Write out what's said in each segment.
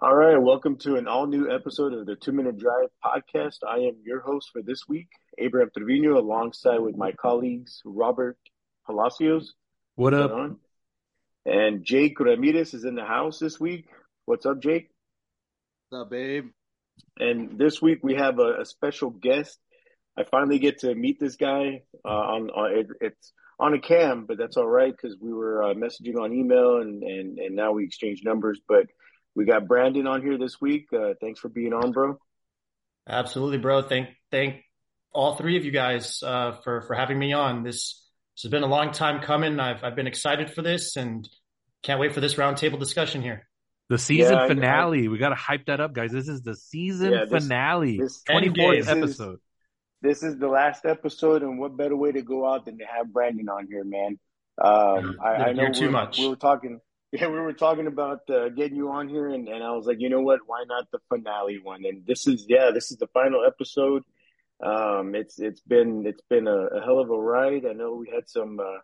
All right, welcome to an all new episode of the Two Minute Drive podcast. I am your host for this week, Abraham Trevino, alongside with my colleagues Robert Palacios. What up? And Jake Ramirez is in the house this week. What's up, Jake? What's up, babe? And this week we have a, a special guest. I finally get to meet this guy uh, on, on it, it's on a cam, but that's all right because we were uh, messaging on email and, and and now we exchange numbers. But we got Brandon on here this week. Uh, thanks for being on, bro. Absolutely, bro. Thank thank all three of you guys uh, for for having me on. This this has been a long time coming. I've I've been excited for this and can't wait for this roundtable discussion here. The season yeah, finale. I, we got to hype that up, guys. This is the season yeah, this, finale. Twenty fourth episode. Is, this is the last episode, and what better way to go out than to have Brandon on here, man? Um, I, I know too much. We were talking yeah, we were talking about uh, getting you on here, and, and I was like, you know what? Why not the finale one? And this is, yeah, this is the final episode. Um, it's it's been it's been a, a hell of a ride. I know we had some uh,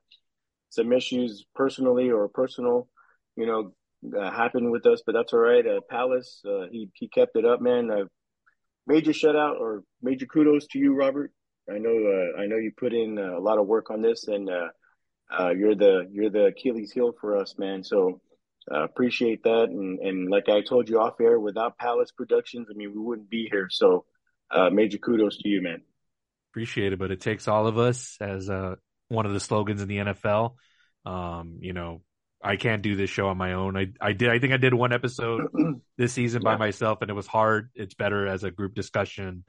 some issues personally or personal, you know, uh, happen with us, but that's all right. Uh, Palace, uh, he he kept it up, man. Uh, major shutout or major kudos to you, Robert. I know uh, I know you put in a lot of work on this, and uh, you're the you're the Achilles heel for us, man. So uh, appreciate that. And and like I told you off air, without Palace Productions, I mean, we wouldn't be here. So uh, major kudos to you, man. Appreciate it, but it takes all of us as uh, one of the slogans in the NFL. Um, you know, I can't do this show on my own. I I did. I think I did one episode this season yeah. by myself, and it was hard. It's better as a group discussion.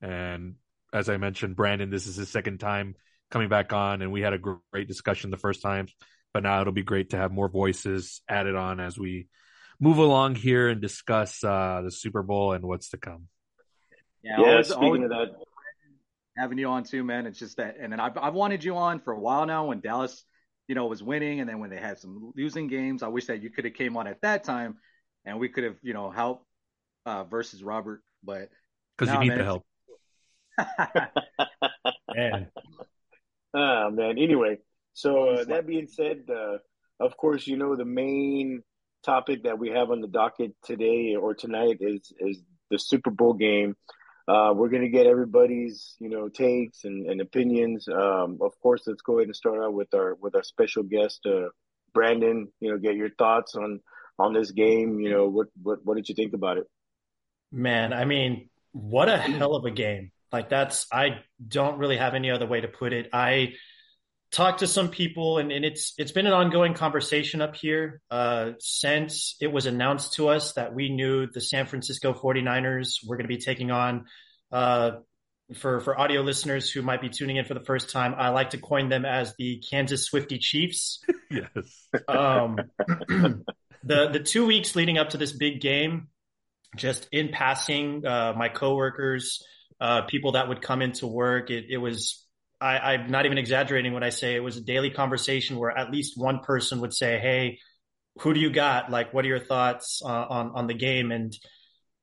And as I mentioned, Brandon, this is his second time coming back on, and we had a great discussion the first time. But now it'll be great to have more voices added on as we move along here and discuss uh, the Super Bowl and what's to come. Yeah, yeah always, speaking always, of that, having you on too, man. It's just that, and then I've I've wanted you on for a while now. When Dallas, you know, was winning, and then when they had some losing games, I wish that you could have came on at that time, and we could have, you know, helped uh, versus Robert. But because you need man, the help. man, Ah, man. Anyway, so uh, that being said, uh, of course, you know the main topic that we have on the docket today or tonight is is the Super Bowl game. Uh, we're gonna get everybody's you know takes and, and opinions. Um, of course, let's go ahead and start out with our with our special guest, uh, Brandon. You know, get your thoughts on on this game. You know, what what what did you think about it? Man, I mean, what a hell of a game! Like that's I don't really have any other way to put it. I talked to some people and, and it's it's been an ongoing conversation up here uh, since it was announced to us that we knew the San Francisco 49ers were going to be taking on uh, for for audio listeners who might be tuning in for the first time, I like to coin them as the Kansas Swifty Chiefs. yes. Um, the the two weeks leading up to this big game, just in passing, uh, my coworkers, uh, people that would come into work. It, it was, I, am not even exaggerating when I say it was a daily conversation where at least one person would say, Hey, who do you got? Like, what are your thoughts uh, on, on the game? And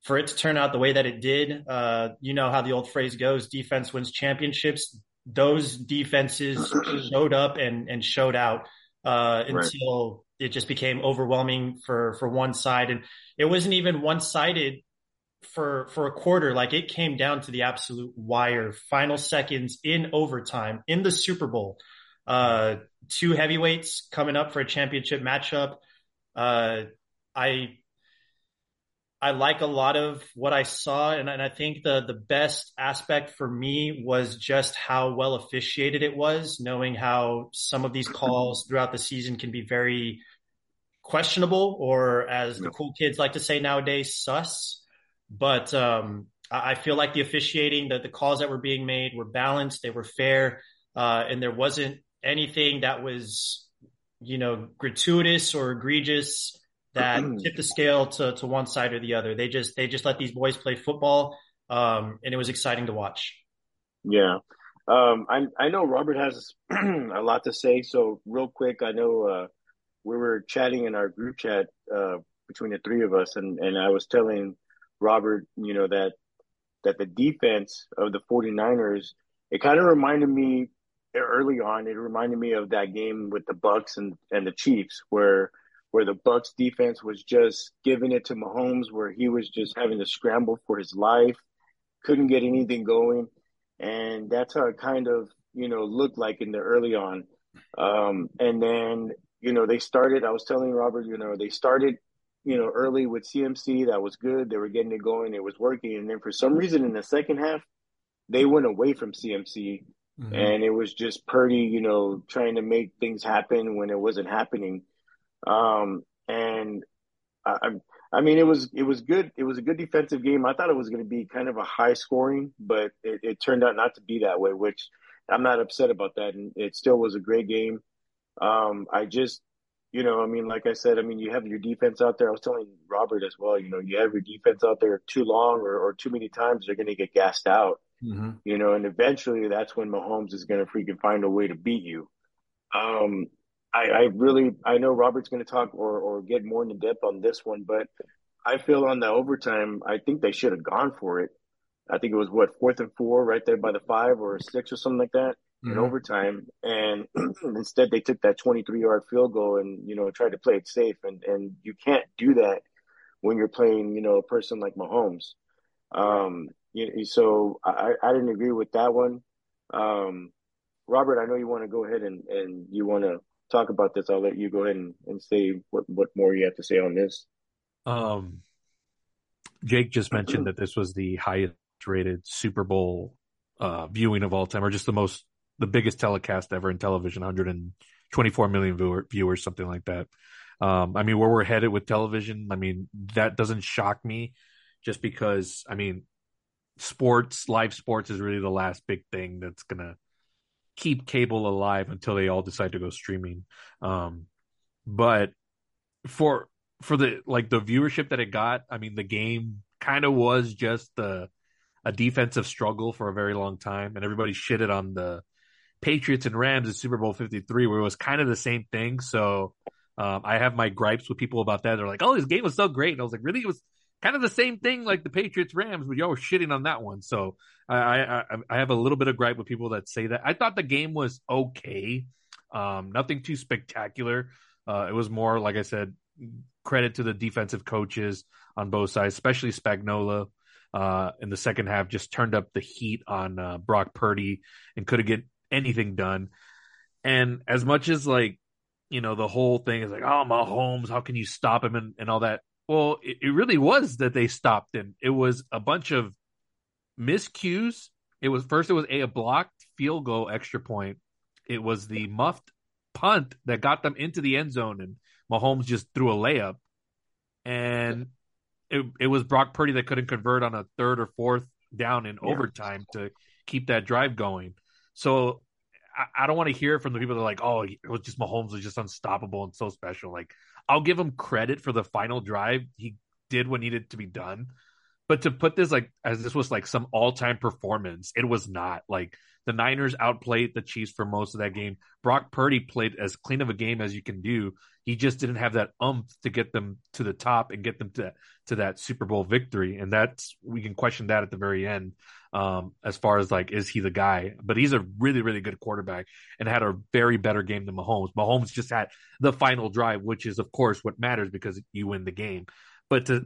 for it to turn out the way that it did, uh, you know how the old phrase goes, defense wins championships. Those defenses showed up and, and showed out, uh, until right. it just became overwhelming for, for one side. And it wasn't even one sided for for a quarter like it came down to the absolute wire. Final seconds in overtime in the super bowl uh two heavyweights coming up for a championship matchup. Uh i i like a lot of what i saw and, and i think the the best aspect for me was just how well officiated it was knowing how some of these calls throughout the season can be very questionable or as the cool kids like to say nowadays sus but um, I feel like the officiating, that the calls that were being made were balanced, they were fair, uh, and there wasn't anything that was, you know, gratuitous or egregious that tipped the scale to, to one side or the other. They just they just let these boys play football, um, and it was exciting to watch. Yeah, um, I I know Robert has a lot to say. So real quick, I know uh, we were chatting in our group chat uh, between the three of us, and and I was telling Robert, you know, that that the defense of the 49ers, it kind of reminded me early on, it reminded me of that game with the Bucks and, and the Chiefs where where the Bucks defense was just giving it to Mahomes, where he was just having to scramble for his life, couldn't get anything going, and that's how it kind of you know looked like in the early on. Um, and then you know they started. I was telling Robert, you know, they started you know early with CMC. That was good. They were getting it going. It was working. And then for some reason in the second half, they went away from CMC. Mm-hmm. And it was just Purdy, you know, trying to make things happen when it wasn't happening. Um, and I, I mean, it was it was good. It was a good defensive game. I thought it was going to be kind of a high scoring, but it, it, turned out not to be that way. Which I'm not upset about that, and it still was a great game. Um, I just, you know, I mean, like I said, I mean, you have your defense out there. I was telling Robert as well. You know, you have your defense out there too long or, or too many times, they're going to get gassed out. Mm-hmm. You know, and eventually that's when Mahomes is going to freaking find a way to beat you. Um, I, I really I know Robert's going to talk or or get more into depth on this one, but I feel on the overtime, I think they should have gone for it. I think it was what fourth and four, right there by the five or six or something like that mm-hmm. in overtime, and instead they took that twenty three yard field goal and you know tried to play it safe, and and you can't do that when you're playing you know a person like Mahomes. Um, you so I, I didn't agree with that one. Um, Robert, I know you want to go ahead and, and you want to talk about this, I'll let you go ahead and, and say what, what more you have to say on this. Um, Jake just mentioned that this was the highest rated Super Bowl uh, viewing of all time, or just the most, the biggest telecast ever in television, 124 million viewer, viewers, something like that. Um, I mean, where we're headed with television, I mean, that doesn't shock me just because, I mean, sports, live sports is really the last big thing that's going to keep cable alive until they all decide to go streaming. Um, but for for the like the viewership that it got, I mean, the game kind of was just a, a defensive struggle for a very long time, and everybody shitted on the Patriots and Rams in Super Bowl Fifty Three, where it was kind of the same thing. So um, I have my gripes with people about that. They're like, "Oh, this game was so great," and I was like, "Really? It was kind of the same thing like the Patriots Rams, but y'all were shitting on that one. So I, I I have a little bit of gripe with people that say that. I thought the game was okay, um, nothing too spectacular. Uh, it was more like I said, credit to the defensive coaches on both sides, especially Spagnuolo. Uh, in the second half, just turned up the heat on uh, Brock Purdy and couldn't get anything done. And as much as like, you know, the whole thing is like, oh, Mahomes, how can you stop him and, and all that? Well, it, it really was that they stopped him. It was a bunch of miscues. It was first it was a, a blocked field goal extra point. It was the muffed punt that got them into the end zone and Mahomes just threw a layup. And it it was Brock Purdy that couldn't convert on a third or fourth down in yeah. overtime to keep that drive going. So I, I don't want to hear from the people that are like, oh, it was just Mahomes was just unstoppable and so special. Like I'll give him credit for the final drive. He did what needed to be done. But to put this like as this was like some all time performance, it was not. Like the Niners outplayed the Chiefs for most of that game. Brock Purdy played as clean of a game as you can do. He just didn't have that umph to get them to the top and get them to to that Super Bowl victory. And that's we can question that at the very end, um, as far as like is he the guy? But he's a really really good quarterback and had a very better game than Mahomes. Mahomes just had the final drive, which is of course what matters because you win the game. But to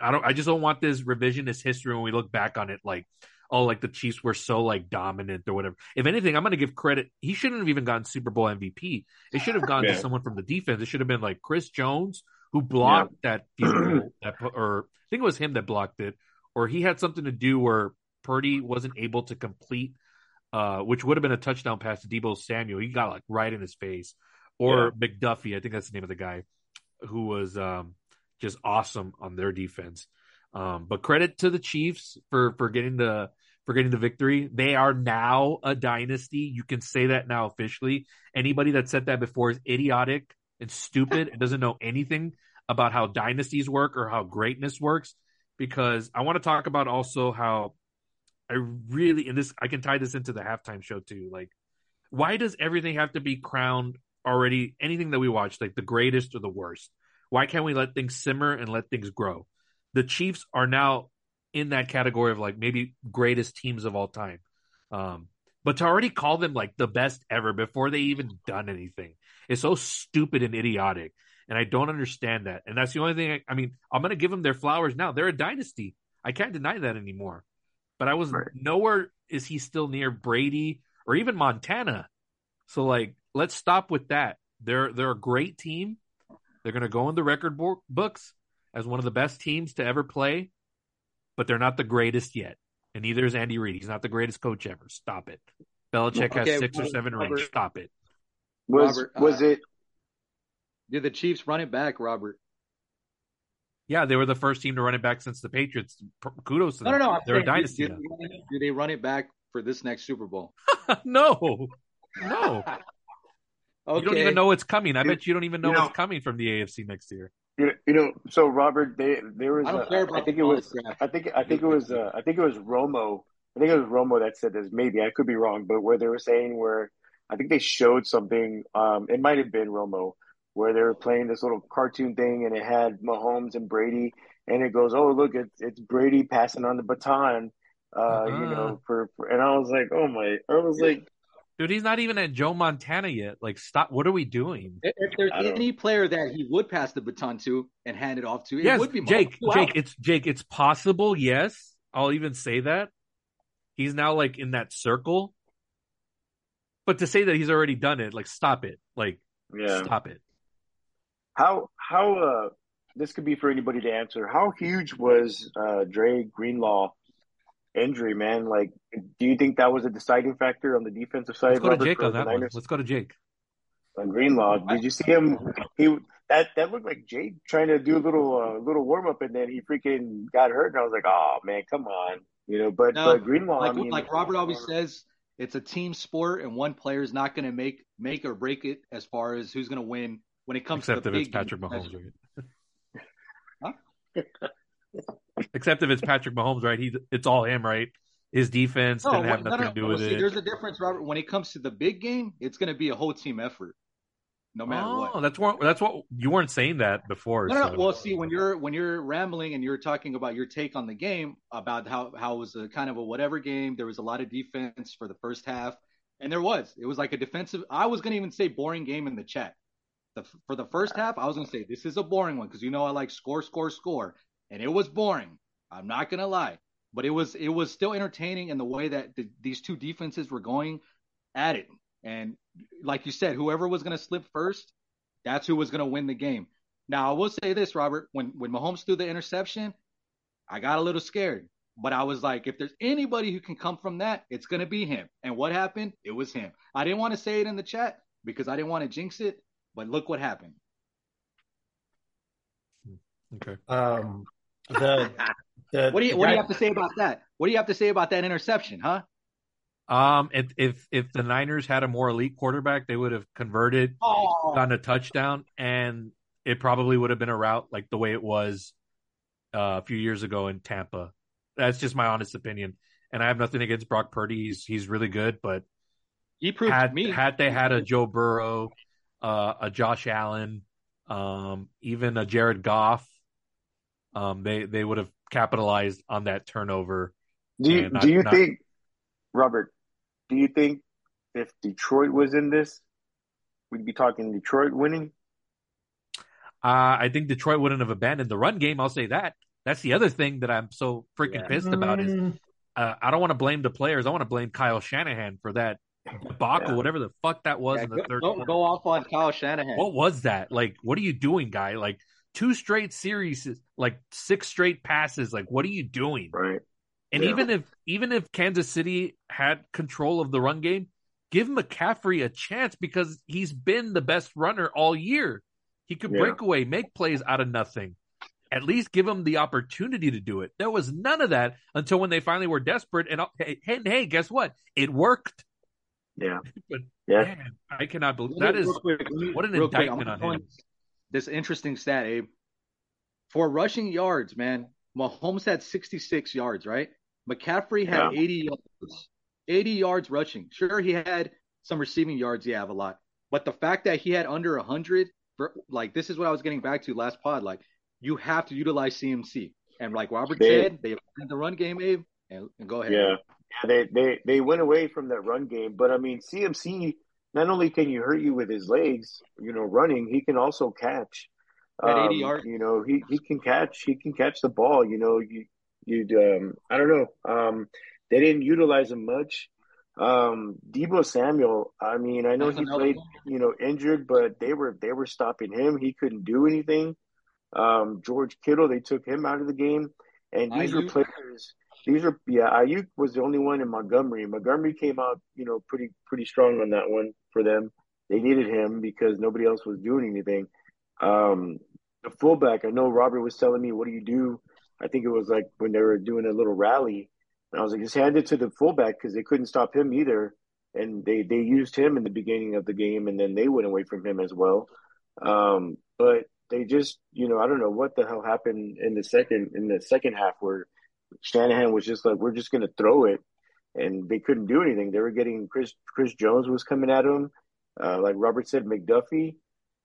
I don't I just don't want this revisionist history when we look back on it like oh, like the Chiefs were so like dominant or whatever. If anything, I'm going to give credit. He shouldn't have even gotten Super Bowl MVP. It should have gone yeah. to someone from the defense. It should have been like Chris Jones who blocked yeah. that field that, or I think it was him that blocked it, or he had something to do where Purdy wasn't able to complete, uh, which would have been a touchdown pass to Deebo Samuel. He got like right in his face, or yeah. McDuffie. I think that's the name of the guy who was um, just awesome on their defense. Um, but credit to the Chiefs for for getting the for getting the victory. They are now a dynasty. You can say that now officially. Anybody that said that before is idiotic and stupid and doesn't know anything about how dynasties work or how greatness works. Because I want to talk about also how I really and this I can tie this into the halftime show too. Like, why does everything have to be crowned already? Anything that we watch, like the greatest or the worst? Why can't we let things simmer and let things grow? the Chiefs are now in that category of like maybe greatest teams of all time. Um, but to already call them like the best ever before they even done anything is so stupid and idiotic. and I don't understand that. And that's the only thing. I, I mean, I'm going to give them their flowers now. They're a dynasty. I can't deny that anymore. But I was right. nowhere is he still near Brady or even Montana. So like, let's stop with that. They're they're a great team. They're going to go in the record books as one of the best teams to ever play, but they're not the greatest yet. And neither is Andy Reid. He's not the greatest coach ever. Stop it. Belichick okay, has six or seven Robert, rings. Stop it. Was Robert, was uh, it? Did the Chiefs run it back, Robert? Yeah, they were the first team to run it back since the Patriots. Kudos to them. No, no, no. They're a dynasty. Do, do, they run it back for this next Super Bowl? no, no. okay. You don't even know it's coming. I bet you don't even know, you know what's coming from the AFC next year. You know, so Robert, they, there was. I, don't care about I think it was. I think. I think it was. Uh, I think it was Romo. I think it was Romo that said this. Maybe I could be wrong, but where they were saying where I think they showed something. Um, it might have been Romo where they were playing this little cartoon thing, and it had Mahomes and Brady, and it goes, "Oh, look, it's it's Brady passing on the baton." Uh, uh-huh. you know, for, for and I was like, "Oh my!" I was like, Dude, he's not even at Joe Montana yet. Like, stop. What are we doing? If, if there's any player that he would pass the baton to and hand it off to, it yes, would be Jake. Jake, it's Jake. It's possible. Yes, I'll even say that. He's now like in that circle. But to say that he's already done it, like, stop it. Like, yeah. stop it. How how uh this could be for anybody to answer. How huge was uh Dre Greenlaw injury, man. Like, do you think that was a deciding factor on the defensive side? Let's go to Jake on that one. Let's go to Jake. On Greenlaw, did you see him? He that that looked like Jake trying to do a little uh, little warm up, and then he freaking got hurt, and I was like, oh man, come on, you know. But, no, but Greenlaw, like, I mean, like Robert always says, it's a team sport, and one player is not going to make make or break it as far as who's going to win when it comes Except to the if big it's Patrick Mahomes, huh? Except if it's Patrick Mahomes, right? He it's all him, right? His defense no, didn't have nothing no, no, to do with see, it. There's a difference, Robert. When it comes to the big game, it's going to be a whole team effort, no matter oh, what. That's what that's what you weren't saying that before. No, so. no. Well, see, when you're when you're rambling and you're talking about your take on the game, about how how it was a kind of a whatever game. There was a lot of defense for the first half, and there was. It was like a defensive. I was going to even say boring game in the chat. The, for the first half, I was going to say this is a boring one because you know I like score, score, score, and it was boring. I'm not gonna lie, but it was it was still entertaining in the way that the, these two defenses were going at it. And like you said, whoever was gonna slip first, that's who was gonna win the game. Now I will say this, Robert, when when Mahomes threw the interception, I got a little scared. But I was like, if there's anybody who can come from that, it's gonna be him. And what happened? It was him. I didn't want to say it in the chat because I didn't want to jinx it, but look what happened. Okay. Um, the the, what do you What guy, do you have to say about that? What do you have to say about that interception, huh? Um, if if if the Niners had a more elite quarterback, they would have converted, oh. gotten a touchdown, and it probably would have been a route like the way it was uh, a few years ago in Tampa. That's just my honest opinion, and I have nothing against Brock Purdy. He's he's really good, but he proved had, me had they had a Joe Burrow, uh, a Josh Allen, um, even a Jared Goff, um, they they would have capitalized on that turnover. Do you, not, do you not... think, Robert? Do you think if Detroit was in this, we'd be talking Detroit winning? Uh, I think Detroit wouldn't have abandoned the run game. I'll say that. That's the other thing that I'm so freaking yeah. pissed about is mm. uh, I don't want to blame the players. I want to blame Kyle Shanahan for that debacle, yeah. whatever the fuck that was yeah, in the go, third. Go, go, off on Kyle Shanahan. What was that? Like, what are you doing, guy? Like, two straight series, like six straight passes. Like, what are you doing? Right. And yeah. even if even if Kansas City had control of the run game, give McCaffrey a chance because he's been the best runner all year. He could yeah. break away, make plays out of nothing. At least give him the opportunity to do it. There was none of that until when they finally were desperate. And hey, hey, hey guess what? It worked. Yeah. but yeah, man, I cannot believe that is quick, what an indictment on him this interesting stat, Abe. For rushing yards, man, Mahomes had 66 yards, right? McCaffrey had yeah. 80 yards. 80 yards rushing. Sure, he had some receiving yards. Yeah, have a lot. But the fact that he had under 100, for, like, this is what I was getting back to last pod. Like, you have to utilize CMC. And like Robert they, said, they had the run game, Abe. And, and go ahead. Yeah. Yeah, they, they, they went away from that run game. But I mean, CMC not only can you hurt you with his legs, you know, running, he can also catch. Um, you know, he, he can catch he can catch the ball. You know, you you um I don't know. Um, they didn't utilize him much. Um, Deebo Samuel, I mean, I know That's he played, one. you know, injured, but they were they were stopping him. He couldn't do anything. Um, George Kittle, they took him out of the game, and these were players. These are yeah. Aiyuk was the only one in Montgomery. Montgomery came out, you know, pretty pretty strong on that one for them. They needed him because nobody else was doing anything. Um, the fullback, I know Robert was telling me, "What do you do?" I think it was like when they were doing a little rally, and I was like, "Just hand it to the fullback because they couldn't stop him either." And they they used him in the beginning of the game, and then they went away from him as well. Um, but they just, you know, I don't know what the hell happened in the second in the second half where Shanahan was just like, "We're just going to throw it," and they couldn't do anything. They were getting Chris Chris Jones was coming at him, uh, like Robert said, McDuffie.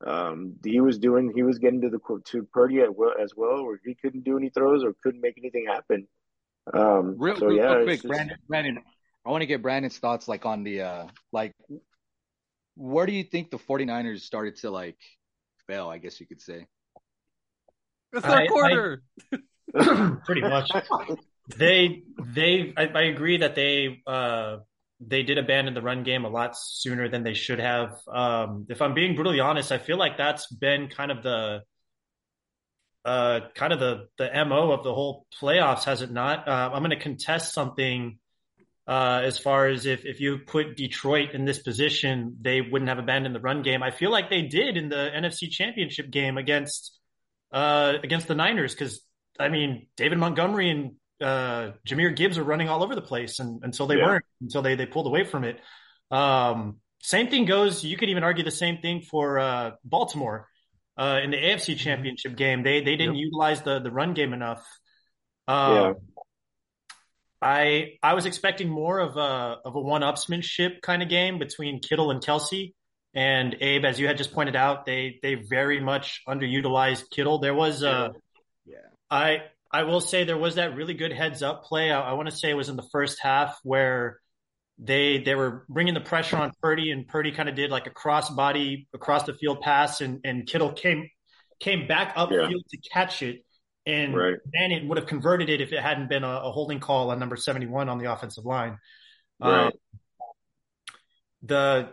Um, he was doing, he was getting to the to Purdy as well, where he couldn't do any throws or couldn't make anything happen. Um, real, so real, yeah, real quick, just... Brandon, Brandon, I want to get Brandon's thoughts, like on the, uh, like, where do you think the 49ers started to like fail? I guess you could say. The third I, quarter. I, pretty much. they, they, I, I agree that they, uh, they did abandon the run game a lot sooner than they should have. Um, if I'm being brutally honest, I feel like that's been kind of the uh, kind of the the mo of the whole playoffs, has it not? Uh, I'm going to contest something uh, as far as if if you put Detroit in this position, they wouldn't have abandoned the run game. I feel like they did in the NFC Championship game against uh, against the Niners because I mean David Montgomery and uh, Jahmyr Gibbs were running all over the place and, until they yeah. weren't, until they, they pulled away from it. Um, same thing goes. You could even argue the same thing for uh, Baltimore uh, in the AFC mm-hmm. Championship game. They they didn't yep. utilize the the run game enough. Um, yeah. I I was expecting more of a of a one upsmanship kind of game between Kittle and Kelce. And Abe, as you had just pointed out, they they very much underutilized Kittle. There was uh, yeah. I I will say there was that really good heads up play. I, I want to say it was in the first half where they they were bringing the pressure on Purdy, and Purdy kind of did like a cross body across the field pass, and and Kittle came came back upfield yeah. to catch it, and right. Manning would have converted it if it hadn't been a, a holding call on number seventy one on the offensive line. Right. Um, the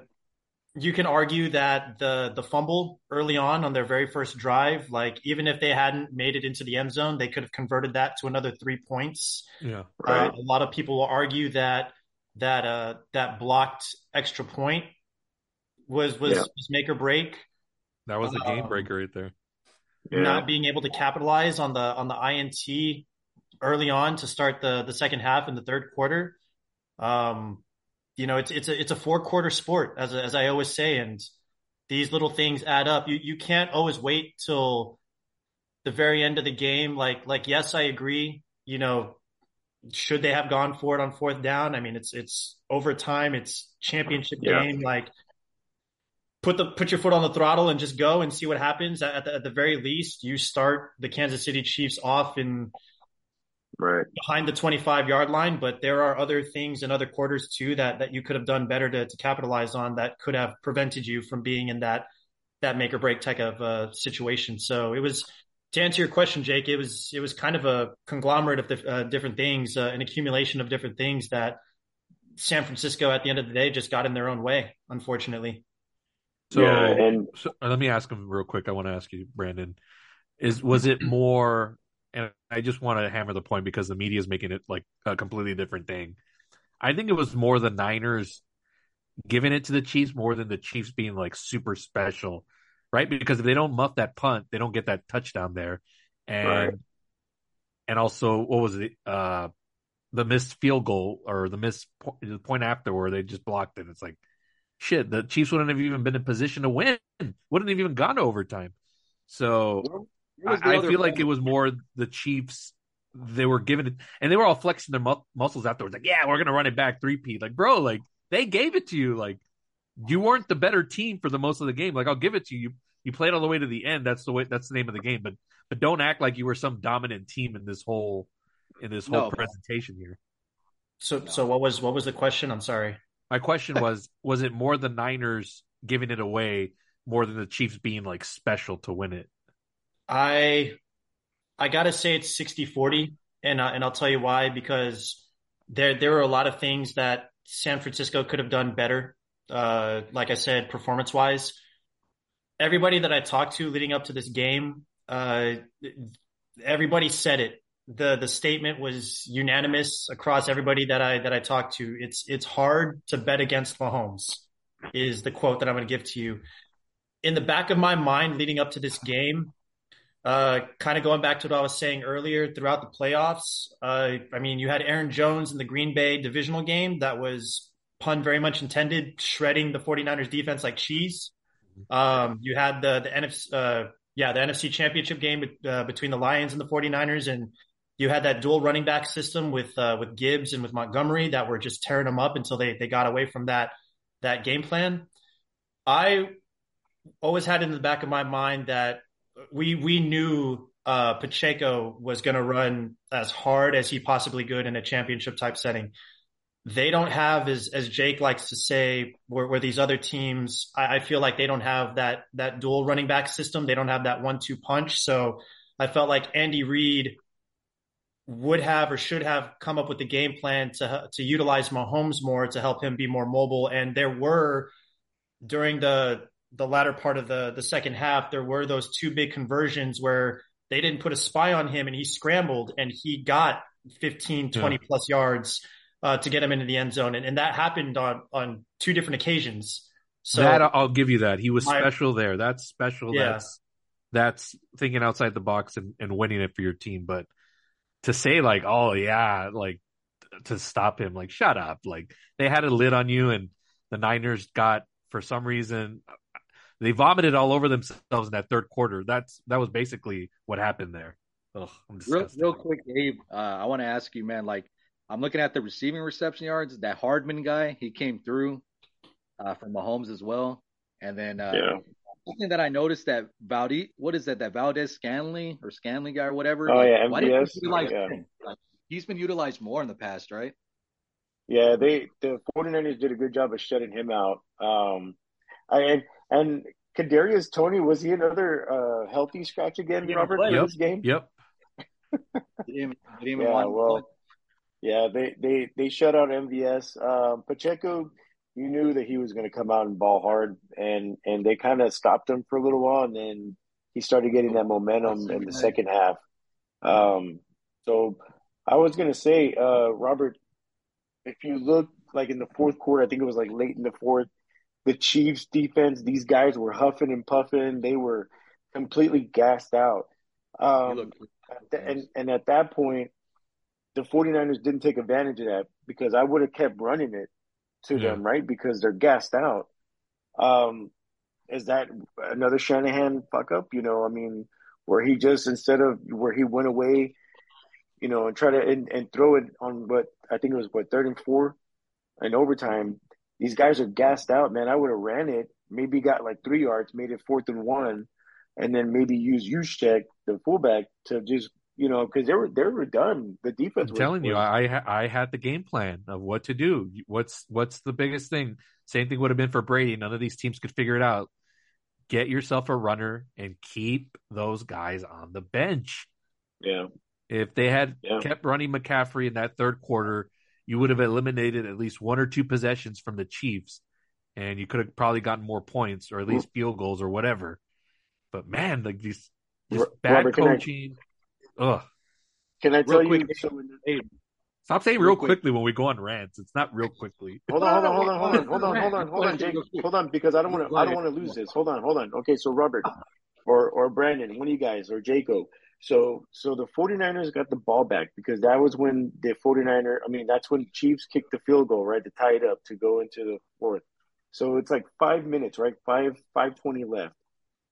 you can argue that the the fumble early on on their very first drive, like even if they hadn't made it into the end zone, they could have converted that to another three points. Yeah, right. Uh, a lot of people will argue that that uh that blocked extra point was was, yeah. was make or break. That was a game um, breaker right there. Yeah. Not being able to capitalize on the on the INT early on to start the the second half in the third quarter. Um, you know, it's it's a it's a four quarter sport, as as I always say, and these little things add up. You you can't always wait till the very end of the game. Like like yes, I agree. You know, should they have gone for it on fourth down? I mean, it's it's overtime, it's championship yeah. game. Like put the put your foot on the throttle and just go and see what happens. At the, at the very least, you start the Kansas City Chiefs off in right. behind the 25 yard line but there are other things in other quarters too that that you could have done better to, to capitalize on that could have prevented you from being in that that make or break type of uh, situation. So it was to answer your question jake it was it was kind of a conglomerate of the, uh, different things uh, an accumulation of different things that san francisco at the end of the day just got in their own way unfortunately. So, yeah, and so let me ask him real quick. I want to ask you brandon. Is was it more and I just want to hammer the point because the media is making it like a completely different thing. I think it was more the Niners giving it to the Chiefs more than the Chiefs being like super special, right? Because if they don't muff that punt, they don't get that touchdown there, and right. and also what was it? Uh, the missed field goal or the missed point, point after where they just blocked it. It's like shit. The Chiefs wouldn't have even been in position to win. Wouldn't have even gone to overtime. So I, I feel like it was more the Chiefs. They were giving it, and they were all flexing their mu- muscles afterwards. Like, yeah, we're gonna run it back three-peat. Like, bro, like they gave it to you. Like, you weren't the better team for the most of the game. Like, I'll give it to you. You played all the way to the end. That's the way. That's the name of the game. But but don't act like you were some dominant team in this whole in this whole no, presentation here. So so what was what was the question? I'm sorry. My question was was it more the Niners giving it away more than the Chiefs being like special to win it? I I gotta say it's 60-40, and uh, and I'll tell you why because there there are a lot of things that San Francisco could have done better. Uh, like I said, performance wise, everybody that I talked to leading up to this game, uh, everybody said it. the The statement was unanimous across everybody that I that I talked to. It's it's hard to bet against Mahomes. Is the quote that I'm going to give to you. In the back of my mind, leading up to this game, uh, kind of going back to what I was saying earlier throughout the playoffs. Uh, I mean, you had Aaron Jones in the Green Bay divisional game that was pun very much intended, shredding the 49ers defense like cheese. Um, you had the, the NFC, uh, yeah, the NFC championship game uh, between the Lions and the 49ers. And you had that dual running back system with, uh, with Gibbs and with Montgomery that were just tearing them up until they, they got away from that, that game plan. I always had in the back of my mind that we we knew uh, Pacheco was going to run as hard as he possibly could in a championship type setting. They don't have, as as Jake likes to say, where, where these other teams, I, I feel like they don't have that that dual running back system. They don't have that one two punch. So I felt like Andy Reid would have or should have come up with the game plan to to utilize Mahomes more to help him be more mobile. And there were during the the latter part of the the second half, there were those two big conversions where they didn't put a spy on him and he scrambled and he got 15, 20 yeah. plus yards uh, to get him into the end zone. And, and that happened on, on two different occasions. So that I'll give you that. He was my, special there. That's special. Yeah. That's, that's thinking outside the box and, and winning it for your team. But to say like, oh yeah, like to stop him, like shut up. Like they had a lid on you and the Niners got for some reason they vomited all over themselves in that third quarter. That's that was basically what happened there. Ugh, real, real quick, Abe. Uh, I want to ask you, man. Like, I'm looking at the receiving reception yards. That Hardman guy, he came through uh, from Mahomes as well. And then uh, yeah. something that I noticed that Valdi, what is that? That Valdes-Scantling or Scanley guy or whatever. Oh like, yeah, MVS. Utilize yeah. Like, he's been utilized more in the past, right? Yeah, they the 49ers did a good job of shutting him out. Um, I and Kadarius Toney was he another uh, healthy scratch again, Robert, in this game? Yep. yeah, well, yeah, they they they shut out MVS. Um, Pacheco, you knew that he was going to come out and ball hard, and and they kind of stopped him for a little while, and then he started getting that momentum in the second half. Um, so I was going to say, uh, Robert, if you look like in the fourth quarter, I think it was like late in the fourth, the Chiefs defense, these guys were huffing and puffing. They were completely gassed out. Um, and, and at that point, the 49ers didn't take advantage of that because I would have kept running it to yeah. them, right? Because they're gassed out. Um, is that another Shanahan fuck up? You know, I mean, where he just, instead of where he went away, you know, and try to, and, and throw it on what I think it was what, third and four in overtime these guys are gassed out, man. I would have ran it, maybe got like three yards, made it fourth and one, and then maybe use Juszczyk, the fullback, to just you know because they were they were done. The defense. I'm was, telling was, you, I I had the game plan of what to do. What's what's the biggest thing? Same thing would have been for Brady. None of these teams could figure it out. Get yourself a runner and keep those guys on the bench. Yeah. If they had yeah. kept running McCaffrey in that third quarter, you would have eliminated at least one or two possessions from the Chiefs, and you could have probably gotten more points or at least field goals or whatever. But man, like these just bad Robert, coaching. I, ugh. Can I tell real you? So hey, Stop saying real, real quickly when we go on rants. It's not real quickly. Hold on, hold on, hold on, hold on, hold on, hold on, hold on, Jake. Hold on, because I don't want to. I don't want to lose this. Hold on, hold on. Okay, so Robert, or or Brandon, one of you guys, or Jaco. So so the 49ers got the ball back because that was when the 49er, I mean, that's when Chiefs kicked the field goal, right, to tie it up to go into the fourth. So it's like five minutes, right? Five five twenty left.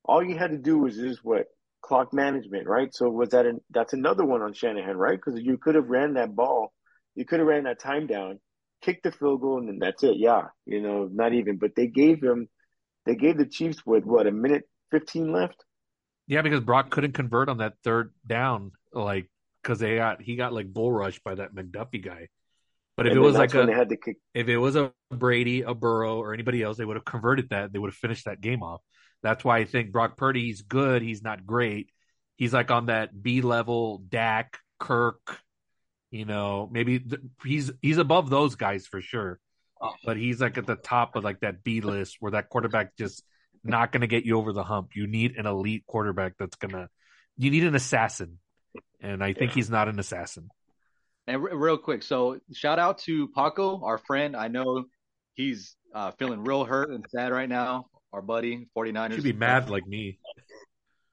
All you had to do was just what clock management, right? So was that an, that's another one on Shanahan, right? Because you could have ran that ball, you could have ran that time down, kicked the field goal, and then that's it. Yeah, you know, not even. But they gave him, they gave the Chiefs with what a minute fifteen left. Yeah, because Brock couldn't convert on that third down, like because they got he got like bull rushed by that McDuffie guy. But if and it was like a kick... if it was a Brady, a Burrow, or anybody else, they would have converted that. They would have finished that game off. That's why I think Brock Purdy, he's good. He's not great. he's like on that B level Dak, Kirk, you know, maybe th- he's he's above those guys for sure. Oh. But he's like at the top of like that B list where that quarterback just not going to get you over the hump. You need an elite quarterback that's going to you need an assassin. And I think Yeah. he's not an assassin. And re- real quick, so shout out to Paco, our friend. I know he's uh, feeling real hurt and sad right now. Our buddy, 49ers. He should be mad like me.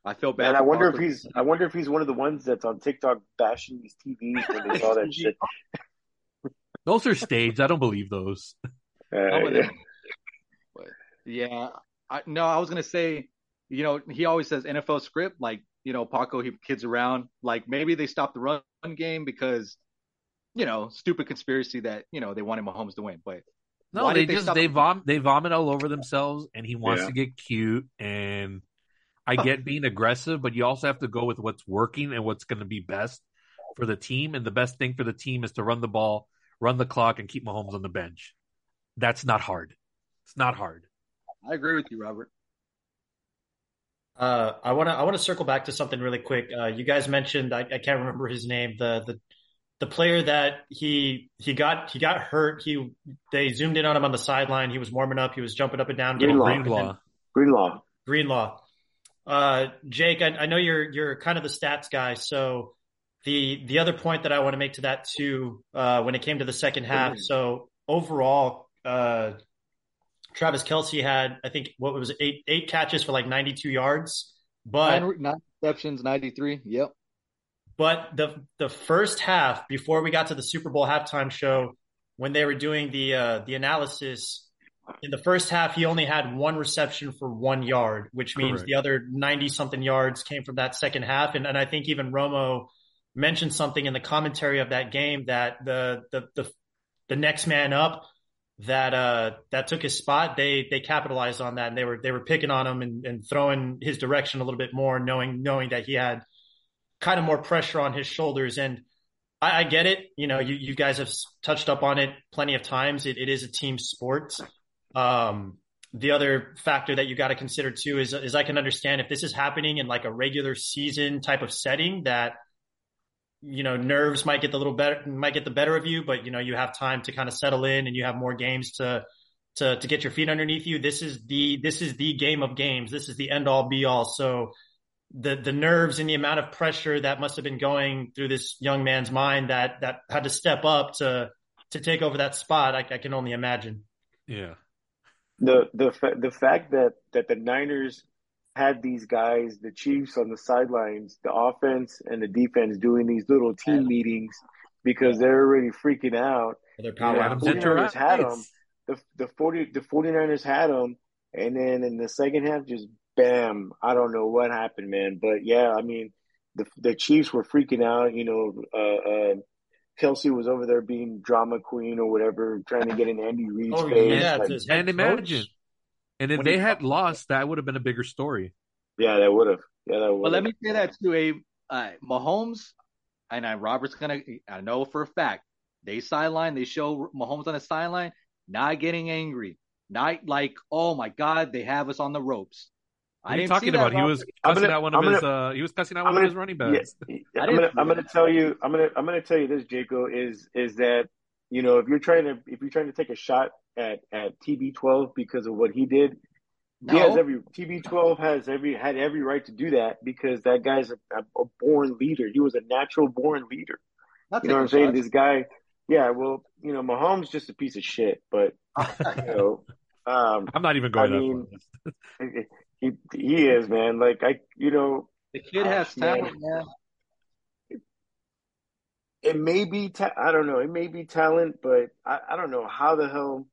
I feel bad. And I for wonder if he's I wonder if he's one of the ones that's on TikTok bashing these TVs when they saw that shit. Those are staged. I don't believe those. Uh, yeah. But yeah, I, no, I was gonna say, you know, he always says NFL script, like you know, Paco, he kids around. Like maybe they stopped the run game because, you know, stupid conspiracy that you know they wanted Mahomes to win. But No, they they just they vom they vomit all over themselves, and he wants Yeah. to get cute. And I get being aggressive, but you also have to go with what's working and what's going to be best for the team. And the best thing for the team is to run the ball, run the clock, and keep Mahomes on the bench. That's not hard. It's not hard. I agree with you, Robert. Uh, I want to I want to circle back to something really quick. Uh, you guys mentioned I, I can't remember his name. The the the player that he he got he got hurt. He they zoomed in on him on the sideline. He was warming up. He was jumping up and down. getting Greenlaw. hyped, and then- Greenlaw. Greenlaw. Greenlaw. Uh, Jake, I, I know you're you're kind of the stats guy, so the the other point that I want to make to that too, uh, when it came to the second half. So overall, uh, Travis Kelce had I think what was it, eight eight catches for like 92 yards, but Nine, nine receptions, 93. Yep. but the the first half before we got to the Super Bowl halftime show, when they were doing the uh, the analysis, in the first half he only had one reception for one yard, which means Correct. the other ninety something yards came from that second half. And and I think even Romo mentioned something in the commentary of that game that the the the the next man up that uh that took his spot they they capitalized on that and they were they were picking on him and, and throwing his direction a little bit more knowing knowing that he had kind of more pressure on his shoulders. And I, I get it. You know, you, you guys have touched up on it plenty of times. It, it is a team sport. Um, the other factor that you got to consider too is, is I can understand if this is happening in like a regular season type of setting that, you know, nerves might get the little better, might get the better of you, but you know, you have time to kind of settle in and you have more games to, to, to get your feet underneath you. This is the, this is the game of games. This is the end all be all. So, the the nerves and the amount of pressure that must have been going through this young man's mind that that had to step up to to take over that spot. I, I can only imagine. Yeah. The the fa- the fact that that the Niners had these guys, the Chiefs on the sidelines, the offense and the defense doing these little team meetings because they're already freaking out. Their Yeah, power. Adams the into 49ers had them. The the forty the 49ers had them, and then in the second half, just bam! I don't know what happened, man. But yeah, I mean, the the Chiefs were freaking out. You know, uh, uh, Kelce was over there being drama queen or whatever, trying to get in Andy Reid's Oh face. yeah, Like, to his head And coach. imagine. And if they had lost, that would have been a bigger story. yeah, that would have. Yeah, that would. But let me say that too, a Uh, Mahomes and uh, Robert's gonna. I know for a fact they sideline. They show Mahomes on the sideline, not getting angry, not like, oh my god, they have us on the ropes. What I are you talking about? He was cussing gonna- out one of I'm his. uh, he was cussing out I'm one of gonna- his running backs. Yeah, I I'm gonna I'm gonna tell you I'm gonna I'm gonna tell you this, Jaco, is is that you know if you're trying to if you're trying to take a shot at at TB12 because of what he did, he has every TB12 has every had every right to do that because that guy's a, a, a born leader. He was a natural born leader. Not You know what I'm taking saying? This guy, yeah. Well, you know, Mahomes just a piece of shit, but shots. you know, um, I'm not even going I mean, he he is man. Like I, you know, the kid has man. talent, man. It may be ta- I don't know, it may be talent, but I, I don't know how the hell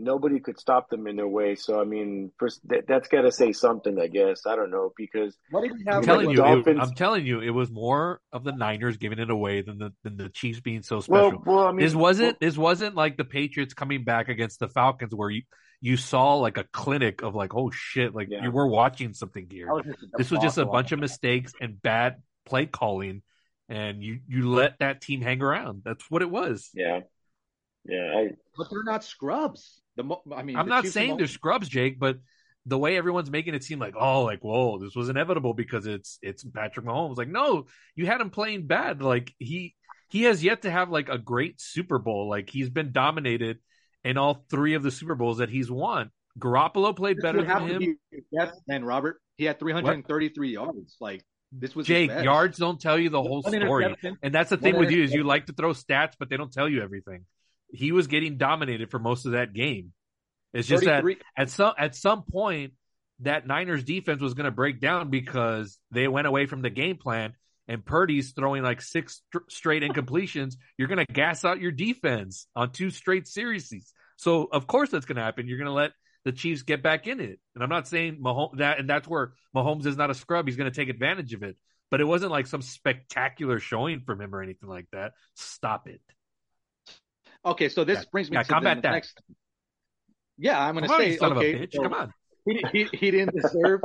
nobody could stop them in their way. So I mean, first that, that's got to say something, I guess. I don't know because What did he I'm have? You know, telling you, it, Dolphins- I'm telling you, it was more of the Niners giving it away than the than the Chiefs being so well, special. well, I mean, this wasn't this wasn't like the Patriots coming back against the Falcons where you you saw like a clinic of like oh shit like Yeah. you were watching something here. Was This was just a bunch of mistakes and bad play calling, and you you let that team hang around. That's what it was. yeah, yeah. I, But they're not scrubs. The mo- I mean, I'm the not Chiefs saying and they're scrubs, Jake, but the way everyone's making it seem like, oh, like whoa, this was inevitable because it's it's Patrick Mahomes. Like, no, you had him playing bad. Like he he has yet to have like a great Super Bowl. Like he's been dominated in all three of the Super Bowls that he's won. Garoppolo played better than him. Yes, and Robert, he had 333 what? yards. Like this was Jake. Yards don't tell you the whole story, and that's the thing with you is you like to throw stats, but they don't tell you everything. He was getting dominated for most of that game. It's just that at some at some point that Niners defense was going to break down because they went away from the game plan and Purdy's throwing like six st- straight incompletions. You're going to gas out your defense on two straight series. So of course that's going to happen. You're going to let the Chiefs get back in it. And I'm not saying Mahomes that, and that's where Mahomes is not a scrub. He's going to take advantage of it. But it wasn't like some spectacular showing from him or anything like that. Stop it. Okay, so this yeah. brings me yeah, to combat the that. next. Yeah, I'm going to say, son okay, of a bitch. so Come on. He, he, he didn't deserve.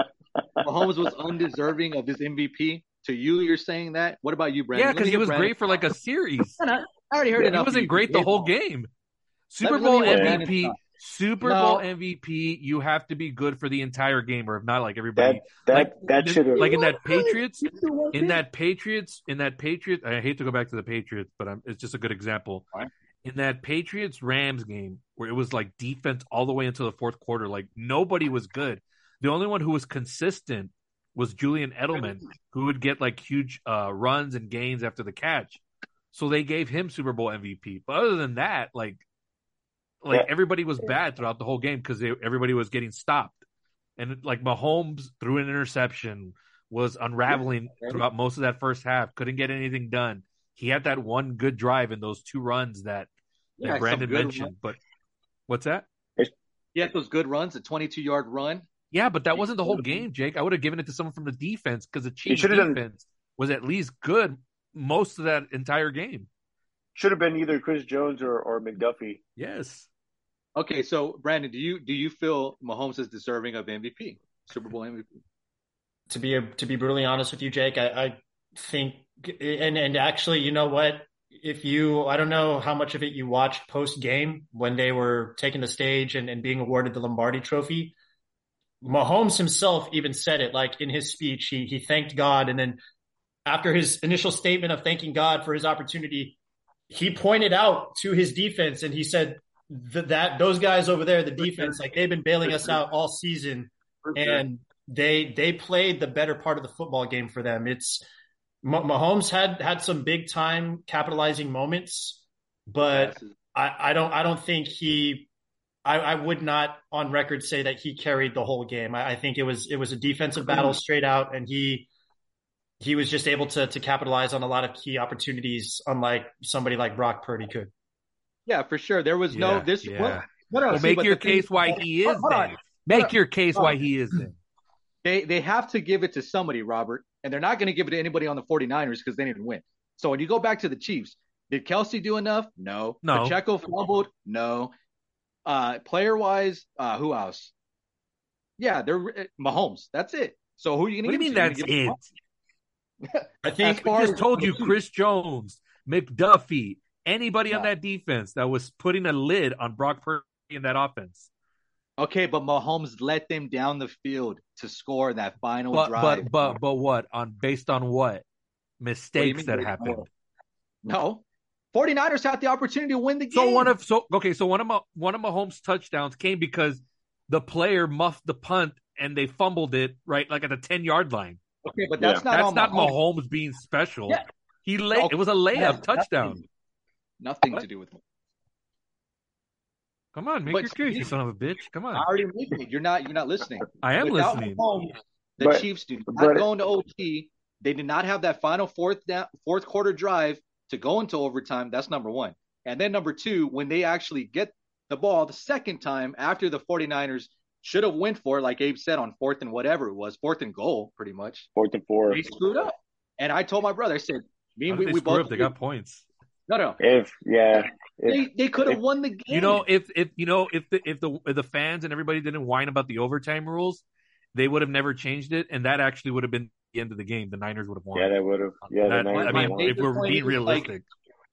Mahomes was undeserving of his MVP. To you, you're saying that. What about you, Brandon? Yeah, because he was Brandon. great for like a series. I already heard yeah, enough. He wasn't great the whole game. Super Bowl MVP. Super No. Bowl MVP. You have to be good for the entire game, or if not, like everybody. That that like, that should like in that Patriots, in that Patriots, in that Patriots. I hate to go back to the Patriots, but I'm, it's just a good example. Fine. In that Patriots Rams game, where it was like defense all the way until the fourth quarter, like nobody was good. The only one who was consistent was Julian Edelman, who would get like huge uh, runs and gains after the catch. So they gave him Super Bowl MVP. But other than that, like, like Yeah. everybody was bad throughout the whole game because everybody was getting stopped. And like Mahomes threw an interception, was unraveling throughout most of that first half, couldn't get anything done. He had that one good drive in those two runs that, that Yeah, Brandon mentioned. runs. But what's that? He had those good runs, a 22 yard run. Yeah, but that wasn't the whole game, Jake. I would have given it to someone from the defense because the Chiefs should've done- defense was at least good most of that entire game. should have been either Chris Jones or, or McDuffie. Yes. Okay, so Brandon, do you do you feel Mahomes is deserving of MVP, Super Bowl MVP? to be to be brutally honest with you, Jake, I, I think and and actually, you know what? If you, I don't know how much of it you watched post game when they were taking the stage and, and being awarded the Lombardi Trophy. Mahomes himself even said it, like in his speech, he he thanked God, and then after his initial statement of thanking God for his opportunity, he pointed out to his defense and he said that, that those guys over there, the defense, like they've been bailing us out all season, and they they played the better part of the football game for them. It's Mah- Mahomes had had some big time capitalizing moments, but I, I don't I don't think he I, I would not on record say that he carried the whole game. I, I think it was it was a defensive battle straight out, and he he was just able to to capitalize on a lot of key opportunities, unlike somebody like Brock Purdy could. Yeah, for sure. There was no Yeah, this. yeah. What, what else? Well, make but your the thing- case why he is Hold on. there. Make on. your case why he is there. They they have to give it to somebody, Robert, and they're not going to give it to anybody on the 49ers because they didn't win. So when you go back to the Chiefs, did Kelce do enough? No. No. Pacheco fumbled? No. Uh, player wise, uh, who else? Yeah, they're uh, Mahomes. That's it. So who are you What going do you to mean give that's to? You're it? gonna give to I think I just told you Chris Jones, McDuffie, anybody on that defense that was putting a lid on Brock Purdy in that offense. Okay, but Mahomes let them down the field to score that final But drive. but but but what? On based on what? Mistakes mean that based happened. no. 49ers had the opportunity to win the game. So one of so okay, so one of my one of Mahomes' touchdowns came because the player muffed the punt and they fumbled it right like at the ten yard line. Okay, but that's not That's not Mahomes. Mahomes being special. Yeah. He lay, it was a layup Yeah, touchdown. Nothing, nothing What? to do with him. Come on, make But- your case, you son of a bitch. Come on. I already made it. You're not. You're not listening. I am Without listening. Mahomes, the But- Chiefs do not but- go into OT. They did not have that final fourth down, fourth quarter drive to go into overtime. That's number one. And then number two, when they actually get the ball the second time after the 49ers should have went for, it, like Abe said, on fourth and whatever it was, fourth and goal, pretty much. Fourth and four. They screwed up. And I told my brother, I said, me and we, we both up? They got points. No, no. If yeah, They if, they could have won the game. You know, if if you know if the if the if the fans and everybody didn't whine about the overtime rules, they would have never changed it, and that actually would have been the end of the game. The Niners would have won. yeah, that would have. Yeah, That- the I Niners mean, won. if we're being is, like, realistic,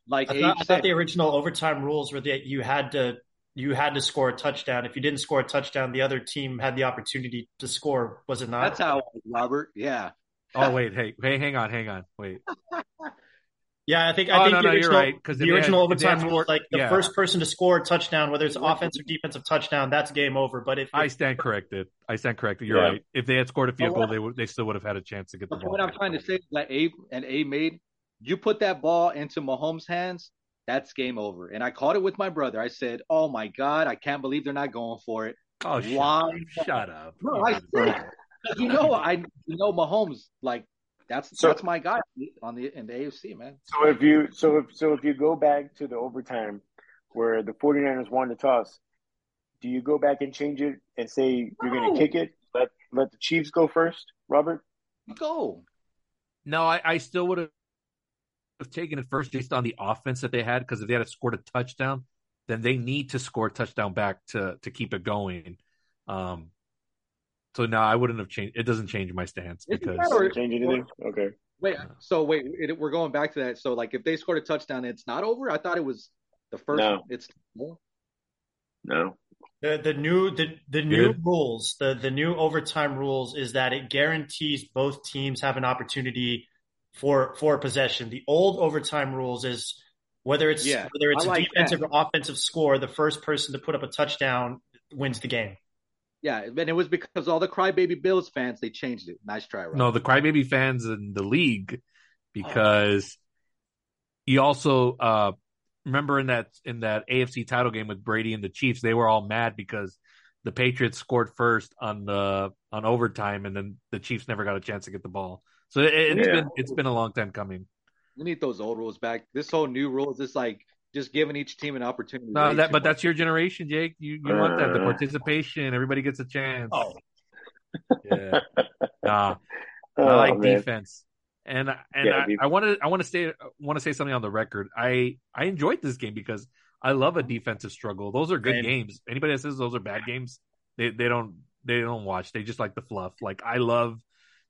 like I thought, I thought the original overtime rules were that you had to you had to score a touchdown. If you didn't score a touchdown, the other team had the opportunity to score. Was it not? That's how Robert. Yeah. Oh wait, hey, hey, hang on, hang on, wait. Yeah, I think I oh, think no, the no, original, right, the original had, overtime rule like the yeah. first person to score a touchdown, whether it's offensive or defensive touchdown, that's game over. But if, if I stand corrected, I stand corrected. You're yeah. right. If they had scored a field goal, they would they still would have had a chance to get the ball. What I'm trying to say is that Abe and Abe made you put that ball into Mahomes' hands, that's game over. And I caught it with my brother. I said, "Oh my god, I can't believe they're not going for it." Oh, why? Shut up. No, I said, you know, I you know Mahomes like that's so, that's my guy on the in the AFC, man. So if you so if so if you go back to the overtime where the 49ers won the toss, do you go back and change it and say you're going to kick it? Let let the Chiefs go first, Robert. Go. No, I, I still would have taken it first based on the offense that they had because if they had scored a touchdown, then they need to score a touchdown back to to keep it going. Um, so no, I wouldn't have changed. It doesn't change my stance because doesn't change anything. Okay. Wait. So wait, it, we're going back to that. So like, if they scored a touchdown, it's not over. I thought it was the first. No. It's more. No. The the new the the new Good. rules the the new overtime rules is that it guarantees both teams have an opportunity for for possession. The old overtime rules is whether it's yeah, whether it's like a defensive that. or offensive score, the first person to put up a touchdown wins the game. Yeah, and it was because all the crybaby Bills fans they changed it. Nice try, Rob. No, the crybaby fans in the league because he also uh remember in that in that AFC title game with Brady and the Chiefs, they were all mad because the Patriots scored first on the on overtime, and then the Chiefs never got a chance to get the ball. So it, has yeah. been it's been a long time coming. We need those old rules back. This whole new rules is like just giving each team an opportunity. No, that, but that's your generation, Jake. You you uh, want that the uh. participation. Everybody gets a chance. Oh, yeah. Nah, oh, I like man. defense, and and yeah, I want to I want to say want to say something on the record. I I enjoyed this game because I love a defensive struggle. Those are good man. games. Anybody that says those are bad games, they they don't they don't watch. They just like the fluff. Like I love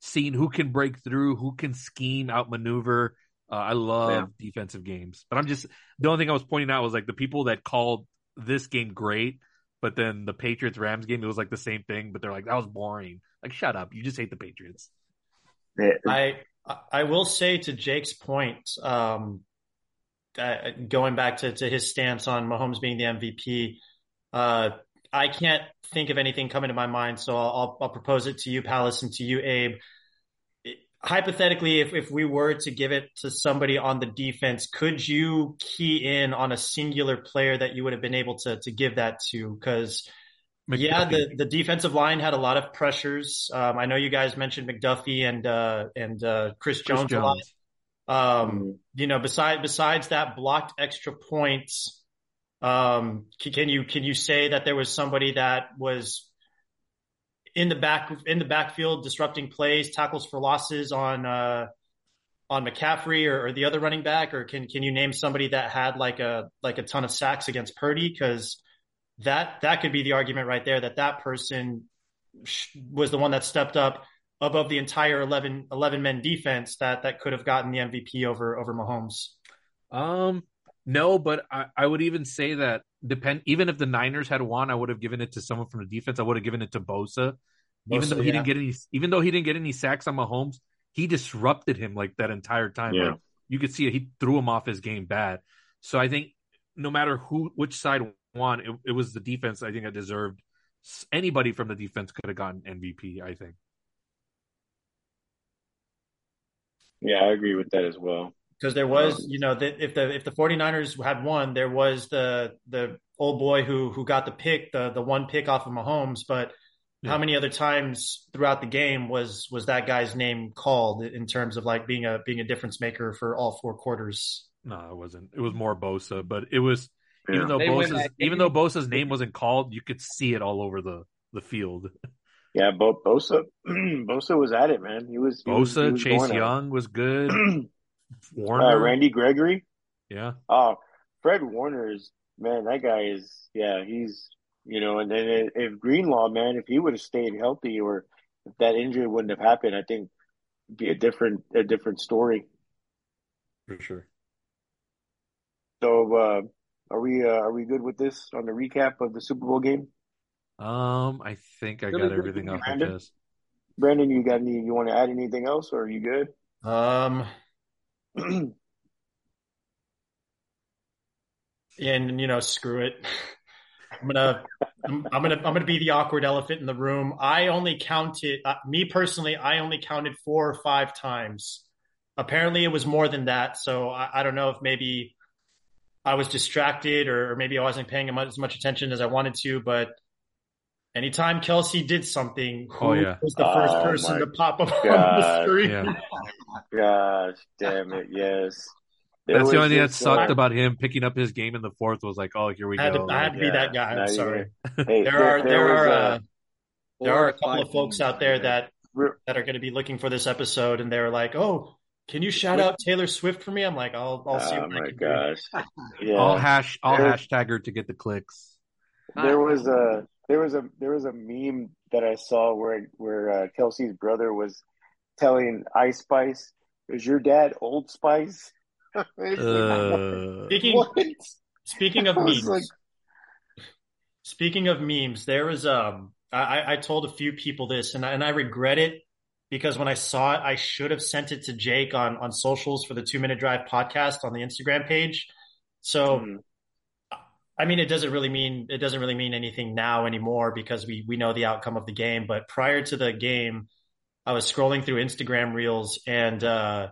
seeing who can break through, who can scheme, outmaneuver uh, I love yeah. defensive games, but I'm just the only thing I was pointing out was like the people that called this game great, but then the Patriots Rams game it was like the same thing, but they're like that was boring. Like shut up, you just hate the Patriots. I I will say to Jake's point, um, uh, going back to, to his stance on Mahomes being the MVP, uh, I can't think of anything coming to my mind, so I'll, I'll propose it to you, Palace, and to you, Abe hypothetically, if, if we were to give it to somebody on the defense, could you key in on a singular player that you would have been able to to give that to? Because yeah, the, the defensive line had a lot of pressures. Um, I know you guys mentioned McDuffie and uh, and uh, Chris, Chris Jones, Jones, a lot. Um. You know, besides besides that blocked extra points, um, can you can you say that there was somebody that was in the back in the backfield, disrupting plays, tackles for losses on uh, on McCaffrey or, or, the other running back, or can can you name somebody that had like a like a ton of sacks against Purdy? Because that that could be the argument right there that that person was the one that stepped up above the entire 11, 11 men defense that that could have gotten the MVP over over Mahomes. Um, no, but I, I would even say that depend even if the Niners had won, I would have given it to someone from the defense. I would have given it to Bosa. Even though he yeah. didn't get any even though he didn't get any sacks on Mahomes, he disrupted him like that entire time. Yeah. Like, you could see it, he threw him off his game bad. So I think no matter who which side won, it, it was the defense I think I deserved anybody from the defense could have gotten MVP, I think. Yeah, I agree with that as well because there was, you know, the, if the if the 49ers had won, there was the the old boy who who got the pick, the the one pick off of Mahomes, but yeah. how many other times throughout the game was was that guy's name called in terms of like being a being a difference maker for all four quarters? No, it wasn't. It was more Bosa, but it was yeah. even though Bosa's even though Bosa's name wasn't called, you could see it all over the the field. Yeah, but Bosa Bosa was at it, man. He was he Bosa, was, he was Chase Young was good. Warner, uh, Randy Gregory. Yeah. Oh, Fred Warner is man. That guy is yeah. He's you know, and then if Greenlaw, man, if he would have stayed healthy or if that injury wouldn't have happened, I think it'd be a different a different story. For sure. So uh, Are we uh, are we good with this on the recap of the Super Bowl game? Um, I think I got everything off my Brandon? chest. Brandon, you got any? You want to add anything else, or are you good? Um, and you know, screw it. I'm gonna, I'm, gonna, I'm gonna be the awkward elephant in the room. I only counted, uh, me personally, I only counted four or five times. Apparently, it was more than that. So I, I don't know if maybe I was distracted or maybe I wasn't paying as much attention as I wanted to. But anytime Kelce did something, who Oh, yeah. was the first Oh, person to pop up on the God. screen? Yeah. Gosh, damn it! Yes, There That's the only thing that sucked uh, about him picking up his game in the fourth was like, oh, here we I had go. to, I had to be Yeah, that guy. I'm not sorry. Hey, There are there was, are uh, there are a couple of folks out there that that are going to be looking for this episode, and they're like, "Oh, can you shout out Taylor Swift for me?" I'm like, "I'll I'll see oh what I my can do." gosh! Yeah, I'll hash, I'll hashtag her to get the clicks. there was a there was a there was a meme that I saw where where uh, Kelce's brother was telling Ice Spice, "Is your dad Old Spice?" Uh, Speaking what? speaking of memes, like- speaking of memes, there was um I I told a few people this, and I, and I regret it because when I saw it, I should have sent it to Jake on on socials for the Two Minute Drive podcast on the Instagram page. So. Hmm. I mean, it doesn't really mean it doesn't really mean anything now anymore because we we know the outcome of the game. But prior to the game, I was scrolling through Instagram reels and uh,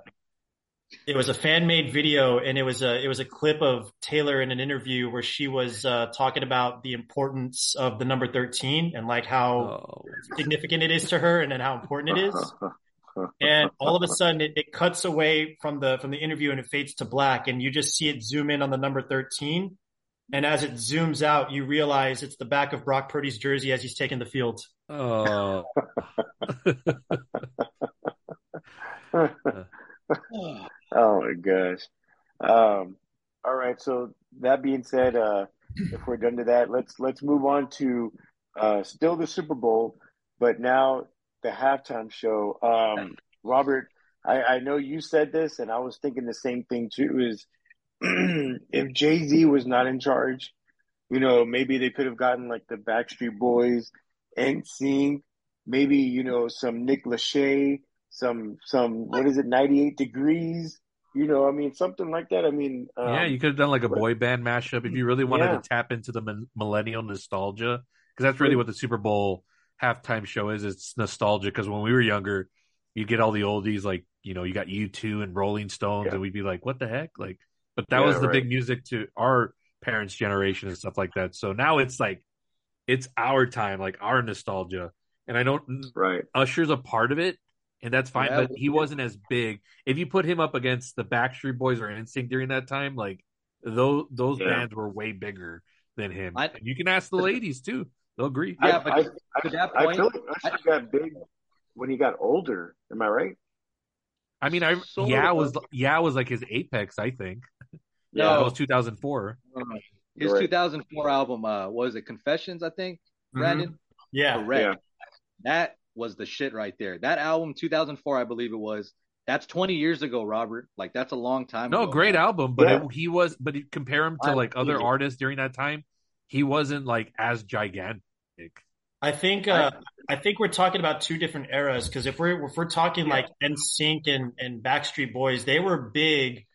it was a fan made video and it was a it was a clip of Taylor in an interview where she was uh, talking about the importance of the number thirteen and like how oh, significant it is to her and then how important it is. And all of a sudden, it, it cuts away from the from the interview and it fades to black, and you just see it zoom in on the number thirteen. And as it zooms out, you realize it's the back of Brock Purdy's jersey as he's taking the field. oh, Oh my gosh. Um, all right. So that being said, uh, if we're done to that, let's let's move on to uh, still the Super Bowl, but now the halftime show. Um, Robert, I, I know you said this, and I was thinking the same thing too. Is if Jay Z was not in charge, you know, maybe they could have gotten like the Backstreet Boys, NSYNC, maybe you know some Nick Lachey, some some what is it, ninety eight degrees. You know, I mean, something like that. I mean, um, yeah, you could have done like a boy band mashup if you really wanted Yeah. to tap into the millennial nostalgia, because that's really what the Super Bowl halftime show is. It's nostalgia. Because when we were younger, you get all the oldies like you know you got U two and Rolling Stones, Yeah. and we'd be like, what the heck? Like, but that Yeah, was the right. big music to our parents' generation and stuff like that. So now it's like it's our time, like our nostalgia. And I don't right. Usher's a part of it, and that's fine. Yeah, but he wasn't as big. If you put him up against the Backstreet Boys or NSYNC during that time, like those those Yeah. bands were way bigger than him. I- And you can ask the ladies too; they'll agree. Yeah, I, but I, to that I, I point- feel like Usher got big when he got older. Am I right? I mean, I Sort yeah of. was yeah was like his apex. I think No. that Oh. was 2004. His Right. 2004 album, uh, what was it Confessions? I think Brandon. Yeah. Correct. That was the shit right there. That album, 2004, I believe it was. That's 20 years ago, Robert. Like that's a long time. No, ago, great man. album, but Yeah. it, he was. But you compare him to I like other it. artists during that time, he wasn't like as gigantic. I think uh, I think we're talking about two different eras because if we're if we're talking Yeah. like NSYNC and and Backstreet Boys, they were big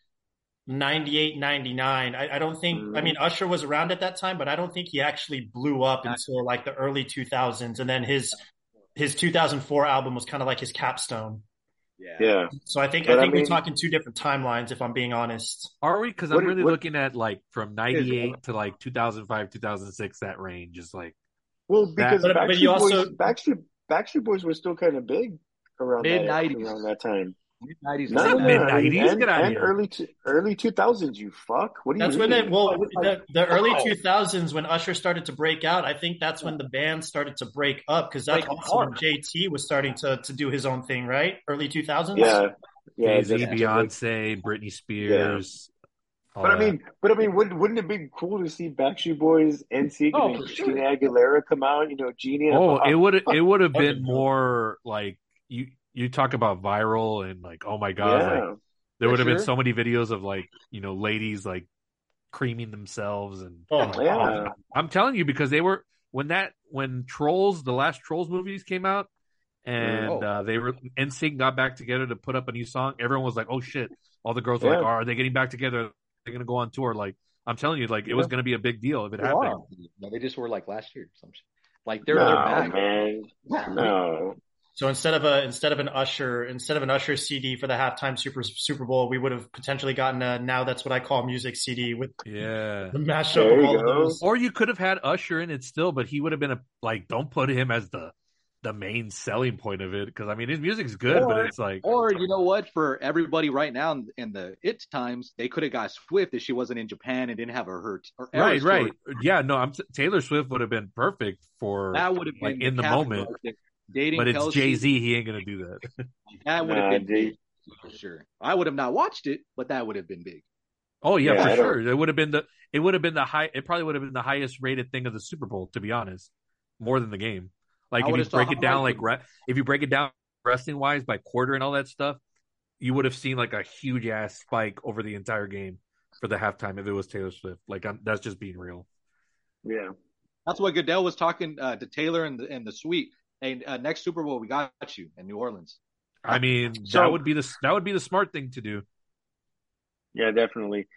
98, 99. I, I don't think I Mhm. mean Usher was around at that time, but I don't think he actually blew up until like the early 2000s and then his his 2004 album was kind of like his capstone. Yeah. Yeah. So I think But I I think mean- we're talking two different timelines if I'm being honest. Are we? Because I'm did- really what- looking at like from '98 to like 2005, 2006. That range is like Well, because But- but Backstreet you also- Boys, Backstreet, Backstreet Boys were still kind of big around that, Mid-nineties. around that time. Mid 90s. No, no, no, Mid-nineties? I mean, and, Get and here. early to, early two thousands. You fuck. What do you That's mean? when it well I the, the early 2000s when Usher started to break out. I think that's when the band started to break up because that's Break also when. JT was starting to to do his own thing, right? Early 2000s. Yeah, yeah. Jay Z, Beyonce, Britney Spears. all But I mean, but I mean, wouldn't wouldn't it be cool to see Backstreet Boys, NSYNC, Oh, and for then sure. Aguilera come out? You know, Genie. oh, it would it would have been more like you you talk about viral and like oh my god, like yeah, there would have been so many videos of like you know ladies like creaming themselves and Oh Yeah. god. I'm telling you because they were when that when Trolls the last Trolls movies came out and Oh. uh, they were NSYNC got back together to put up a new song. Everyone was like, "Oh shit!" All the girls were like, oh, "Are they getting back together? They're gonna go on tour?" Like I'm telling you, like it was gonna be a big deal if it They happened. are. No, they just were like last year or some shit. Like they're no, they're back. man. No. So instead of a instead of an Usher instead of an Usher CD for the halftime Super Super Bowl, we would have potentially gotten a now that's what I call music CD with Yeah. the mashup of all of those. Or you could have had Usher in it still, but he would have been a like. Don't put him as the the main selling point of it because I mean his music's good, Or- but it's like Or you know what? For everybody right now in, in the it times, they could have got Swift if she wasn't in Japan and didn't have her hurt. Or right, right, tour. yeah. No, I'm Taylor Swift would have been perfect for, That would have like, been in the capital moment. Right there. Dating, but it's Jay Z. He ain't gonna do that. That would have Nah, been Jay- big for sure. I would have not watched it, but that would have been big. Oh yeah, Yeah, for I sure. It would have been the it would have been the high. It probably would have been the highest rated thing of the Super Bowl, to be honest, more than the game. Like I if you break it down, like re- if you break it down wrestling wise by quarter and all that stuff, you would have seen like a huge ass spike over the entire game for the halftime if it was Taylor Swift. Like I'm, that's just being real. Yeah. That's what Goodell was talking uh, to Taylor and the, in the suite. Hey, uh, next Super Bowl, we got you in New Orleans. I mean, So- that would be the that would be the smart thing to do. Yeah, definitely.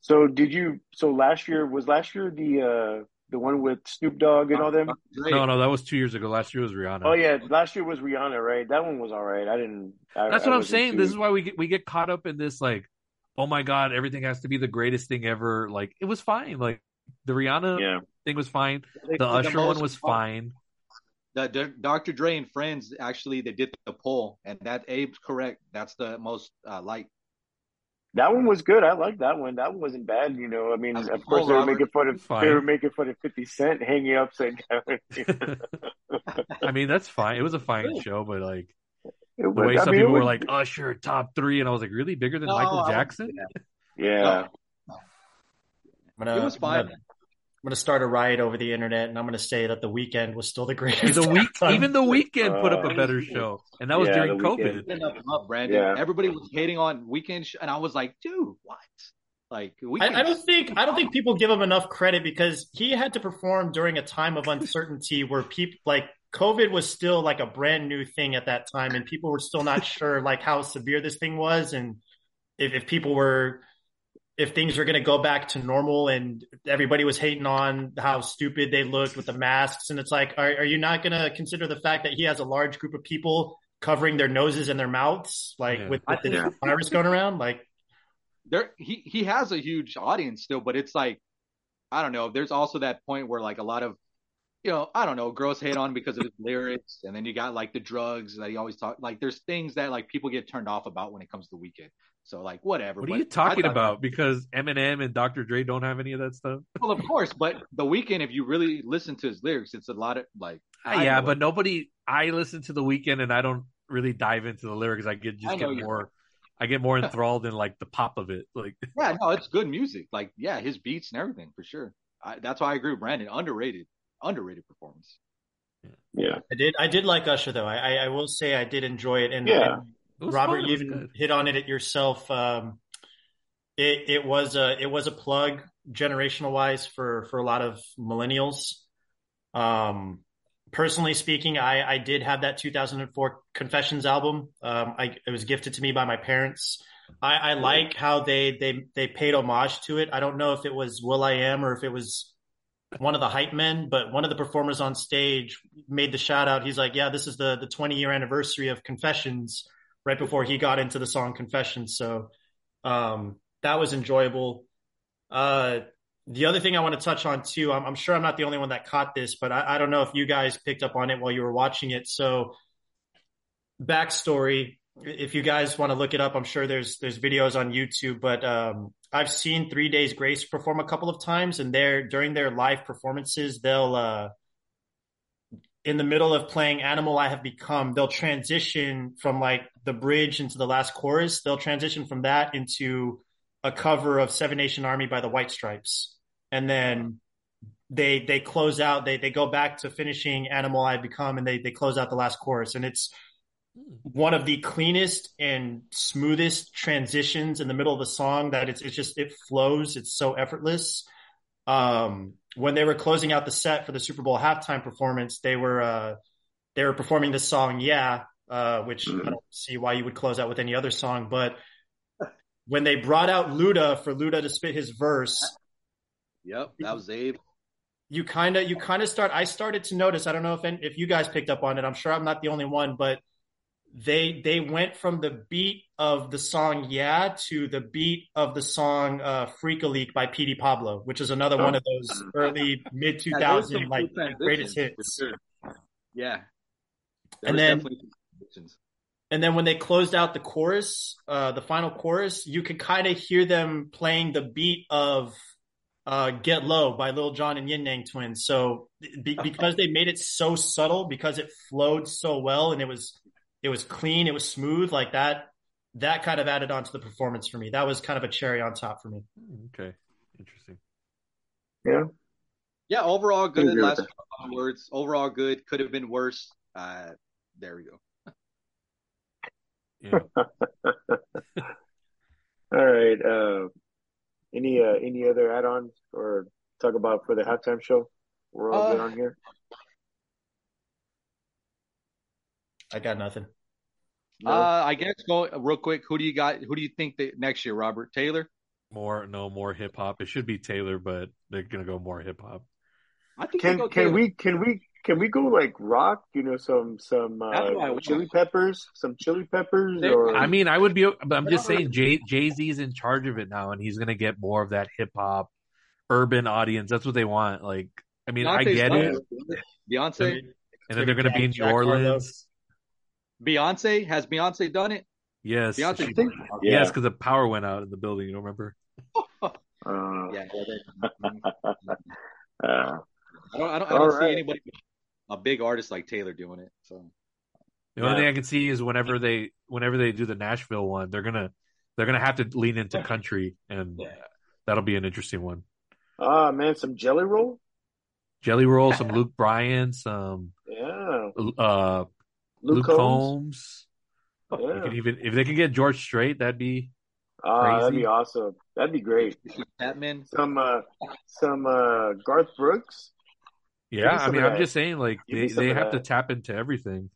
So did you so last year was last year the uh the one with Snoop Dogg and all them? No, no, that was two years ago. Last year was Rihanna. Oh yeah, last year was Rihanna, right? That one was all right. I didn't I, That's what I'm saying. too- This is why we get we get caught up in this like, oh my god, everything has to be the greatest thing ever. Like it was fine. Like the Rihanna Yeah. thing was fine. They The Usher most- one was fine. The, the Dr. Dre and friends actually they did the poll, and that Abe's correct. That's the most uh, liked. That one was good. I like that one. That one wasn't bad, you know. I mean, That's of course they were Robert. making fun of Fine. they were making fun of fifty cent hanging upside down. I mean, that's fine. It was a fine show, but like the was, way I some mean, it people were like Usher top three, and I was like, really bigger than No, Michael Jackson? say that. Yeah. I'm gonna, It was fine. I'm gonna, I'm gonna start a riot over the internet, and I'm gonna say that the Weeknd was still the greatest. The week, even the Weeknd put up a Uh, better show, and that was yeah, during COVID. Weeknd. Up, up, Brandon. Yeah. Everybody was hating on Weeknd, sh- and I was like, dude, what? Like, I. I don't think I don't think people give him enough credit because he had to perform during a time of uncertainty where people like COVID was still like a brand new thing at that time, and people were still not sure like how severe this thing was, and if, if people were if things were going to go back to normal, and everybody was hating on how stupid they looked with the masks, and it's like, are, are you not going to consider the fact that he has a large group of people covering their noses and their mouths, like Yeah. with, with the Yeah. virus going around, like. there he he has a huge audience still, but it's like I don't know. There's also that point where like a lot of you know I don't know girls hate on because of his lyrics, and then you got like the drugs that he always talk. Like there's things that like people get turned off about when it comes to the Weeknd. So like whatever. What are you talking thought- about? Because Eminem and Dr. Dre don't have any of that stuff. Well, of course, but the Weeknd, if you really listen to his lyrics, it's a lot of like. Uh, I yeah, but it. nobody. I listen to the Weeknd and I don't really dive into the lyrics. I get just I get you more. I get more enthralled in like the pop of it. Like Yeah, no, it's good music. Like, yeah, his beats and everything for sure. I, that's why I agree with Brandon. Underrated, underrated performance. Yeah. I did. I did like Usher though. I, I, I will say I did enjoy it. And, Yeah. And it was Robert, you even good. hit on it yourself. Um, it it was a it was a plug generational wise for for a lot of millennials. Um, personally speaking, I I did have that 2004 Confessions album. Um, I it was gifted to me by my parents. I, I like how they they they paid homage to it. I don't know if it was will.i.am or if it was one of the hype men, but one of the performers on stage made the shout out. He's like, "Yeah, this is the the 20 year anniversary of Confessions." Right before he got into the song Confessions, so um, that was enjoyable. Uh, the other thing I want to touch on too, I'm, I'm sure I'm not the only one that caught this, but I, I don't know if you guys picked up on it while you were watching it. So, backstory, if you guys want to look it up, I'm sure there's there's videos on YouTube. But um, I've seen Three Days Grace perform a couple of times, and they're during their live performances, they'll uh, in the middle of playing Animal I Have Become, they'll transition from like the bridge into the last chorus. They'll transition from that into a cover of Seven Nation Army by the White Stripes. And then they they close out, they they go back to finishing Animal I Have Become and they they close out the last chorus. And it's one of the cleanest and smoothest transitions in the middle of the song that it's it's just it flows. It's so effortless. Um, when they were closing out the set for the Super Bowl halftime performance, they were uh, they were performing this song, "Yeah," uh, which mm-hmm. I don't see why you would close out with any other song. But when they brought out Luda for Luda to spit his verse, yep, that was Abe. You kind of you kind of start. I started to notice. I don't know if if you guys picked up on it. I'm sure I'm not the only one, but they they went from the beat of the song "Yeah" to the beat of the song uh, "Freek-a-Leek" by Petey Pablo, which is another oh. one of those early mid 2000 yeah, like greatest hits. Sure. Yeah, and then and then when they closed out the chorus, uh, the final chorus, you could kind of hear them playing the beat of uh, "Get Low" by Lil Jon and Ying Yang Twins. So be, because they made it so subtle, because it flowed so well, and it was it was clean, it was smooth, like that. That kind of added on to the performance for me. That was kind of a cherry on top for me. Okay, interesting. Yeah. Yeah. Overall, good. Last words. Overall, good. Could have been worse. Uh, there we go. yeah. All right. Uh, any uh, any other add-ons or talk about for the halftime show? We're all uh, good on here. I got nothing. No. Uh, I guess go real quick. Who do you got? Who do you think that next year, Robert Taylor? More, no more hip hop. It should be Taylor, but they're gonna go more hip hop. I think can can we can we can we go like rock? You know, some some uh, chili peppers, some chili peppers. Or I mean, I would be. But I'm just saying, Jay Jay Z's in charge of it now, and he's gonna get more of that hip hop, urban audience. That's what they want. Like, I mean, Beyonce's I get it. Beyonce, and then they're gonna be in New Orleans. Beyonce has Beyonce done it? Yes. Beyonce. She, yeah. Yes, because the power went out in the building. You don't remember? uh, yeah. uh, I don't. I don't, I don't see right. anybody, a big artist like Taylor, doing it. So. The only yeah. thing I can see is whenever they whenever they do the Nashville one, they're gonna they're gonna have to lean into country, and yeah. that'll be an interesting one. Ah, uh, man, some Jelly Roll. Jelly Roll, some Luke Bryan, some yeah, uh, Luke, Luke Combs. Combs. Yeah. Could even if they could get George Strait, that'd be. Ah, uh, that'd be awesome. That'd be great. Batman. Some uh, some uh, Garth Brooks. Yeah, I mean, I'm just saying, like they they have to tap into everything.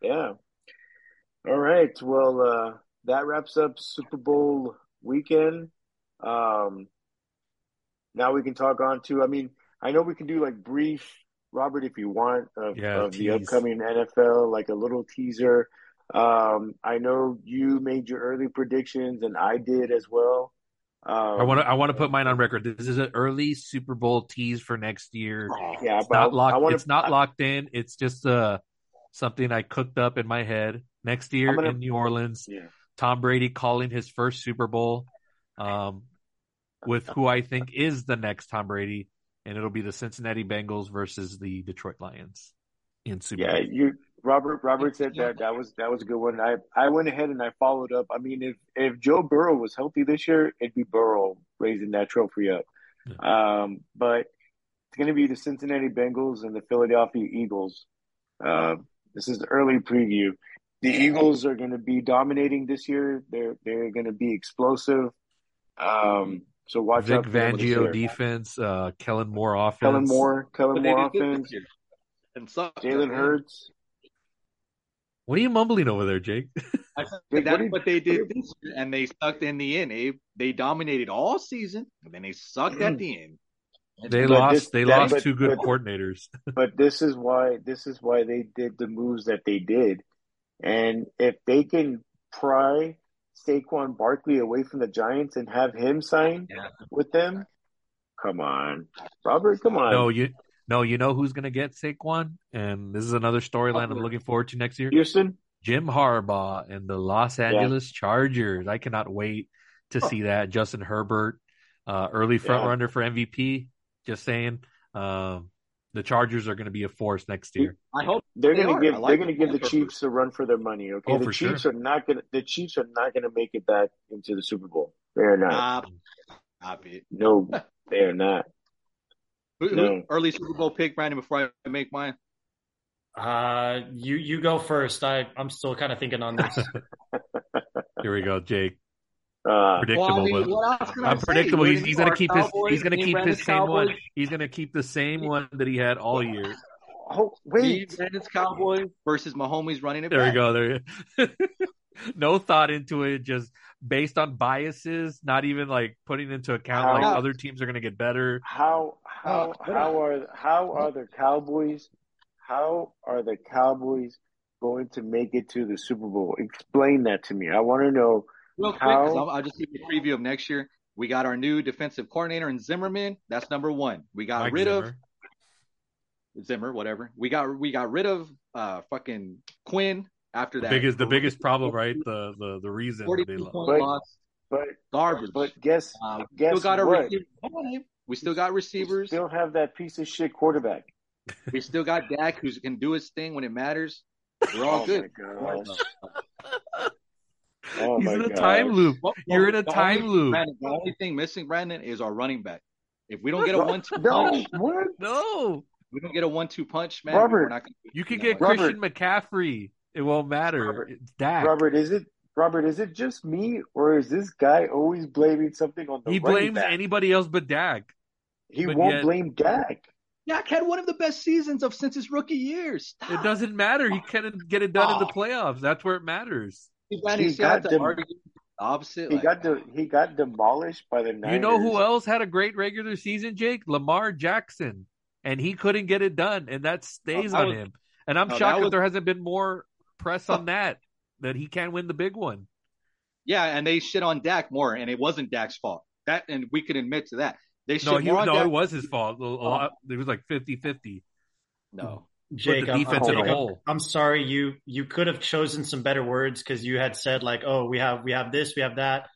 Yeah. All right. Well, uh, that wraps up Super Bowl weekend. Um, now we can talk on to. I mean, I know we can do like brief Robert, if you want, of, yeah, of the upcoming NFL, like a little teaser. Um, I know you made your early predictions, and I did as well. Um, I want to I want to put mine on record. This is an early Super Bowl tease for next year. Yeah, it's not locked. Wanna, it's not I, locked in. It's just uh something I cooked up in my head. Next year gonna, in New Orleans, yeah. Tom Brady calling his first Super Bowl, um, with who I think is the next Tom Brady and it'll be the Cincinnati Bengals versus the Detroit Lions in Super. Yeah, you Robert Robert said that that was that was a good one. I I went ahead and I followed up. I mean, if if Joe Burrow was healthy this year, it'd be Burrow raising that trophy up. Yeah. Um, but it's going to be the Cincinnati Bengals and the Philadelphia Eagles. Uh, this is the early preview. The Eagles are going to be dominating this year. They're they're going to be explosive. Um, so watch Vic out. Fangio defense, uh, Kellen Moore offense. Kellen Moore, Kellen Moore offense. And Jalen Hurts. What are you mumbling over there, Jake? Jake that's what, what they did this year, and they sucked in the end. They they dominated all season, and then they sucked at the end. They but lost. This, they that, lost but, two good but, coordinators. but this is why this is why they did the moves that they did, and if they can pry Saquon Barkley away from the Giants and have him sign yeah. with them? Come on, Robert. Come on. No, you no. You know who's going to get Saquon, and this is another storyline I'm looking forward to next year. Houston, Jim Harbaugh and the Los Angeles yeah. Chargers. I cannot wait to see that. Justin Herbert, uh, early front yeah. runner for MVP. Just saying. Um, the Chargers are going to be a force next year. I hope they're they going to give like they're going to give the Chiefs a run for their money. Okay, oh, the Chiefs sure. are not going to the Chiefs are not going to make it back into the Super Bowl. They are not. Nah, no, they are not. Who, no. Early Super Bowl pick, Brandon. Before I make mine. Uh, you you go first. I I'm still kind of thinking on this. Here we go, Jake. Uh, Predictable, Well, I mean, but what else can I say? unpredictable. He's, he's gonna keep York his. He's gonna keep his same Cowboys, one. He's gonna keep the same one that he had all year. oh, Steve wait. Brandon's Cowboys versus Mahomes running it There we back. go. There. no thought into it. Just based on biases. Not even like putting into account like other teams are gonna get better. How how how are how are the Cowboys? How are the Cowboys going to make it to the Super Bowl? Explain that to me. I want to know. Real quick, 'cause How- I'll, I'll just give you a preview of next year. We got our new defensive coordinator in Zimmerman. That's number one. We got Mike rid Zimmer. of Zimmer, whatever. We got we got rid of uh fucking Quinn after The that. biggest, the biggest problem, right? The the the reason that they lost. But- But garbage. but guess uh, we guess still got what? receivers. Hold on, We still got we receivers. still have that piece of shit quarterback. We still got Dak, who can do his thing when it matters. We're all oh good. my gosh. Oh He's my in a gosh. time loop. Well, You're in a the time only- loop. Brandon, the only thing missing, Brandon, is our running back. If we don't get a one-two No, punch, what? No, we don't get a one-two punch, man. Robert, we're not gonna, you can get Robert. Christian McCaffrey. It won't matter. Robert. It's Dak. Robert, is it Robert? Is it just me, or is this guy always blaming something on the he running blames back? anybody else but Dak. He but won't yet- blame Dak. Dak had one of the best seasons of since his rookie years. Stop. It doesn't matter. He couldn't get it done in the Oh. playoffs. That's where it matters. He, got, He he got got to them- argue the opposite. He like, got the he got demolished by the Niners. You know who else had a great regular season, Jake? Lamar Jackson. And he couldn't get it done, and that stays Oh, on was- him. And I'm no, shocked that that there hasn't been more press on that, that he can't win the big one. yeah, and they shit on Dak more, and it wasn't Dak's fault. That and we can admit to that. They shit No, he, more on no, Dak. it was his fault. A oh. lot- It was like 50-50. No, Jake, the I'm- defense I'm, in a Jake, hole. I'm sorry. You you could have chosen some better words because you had said like, oh, we have we have this, we have that,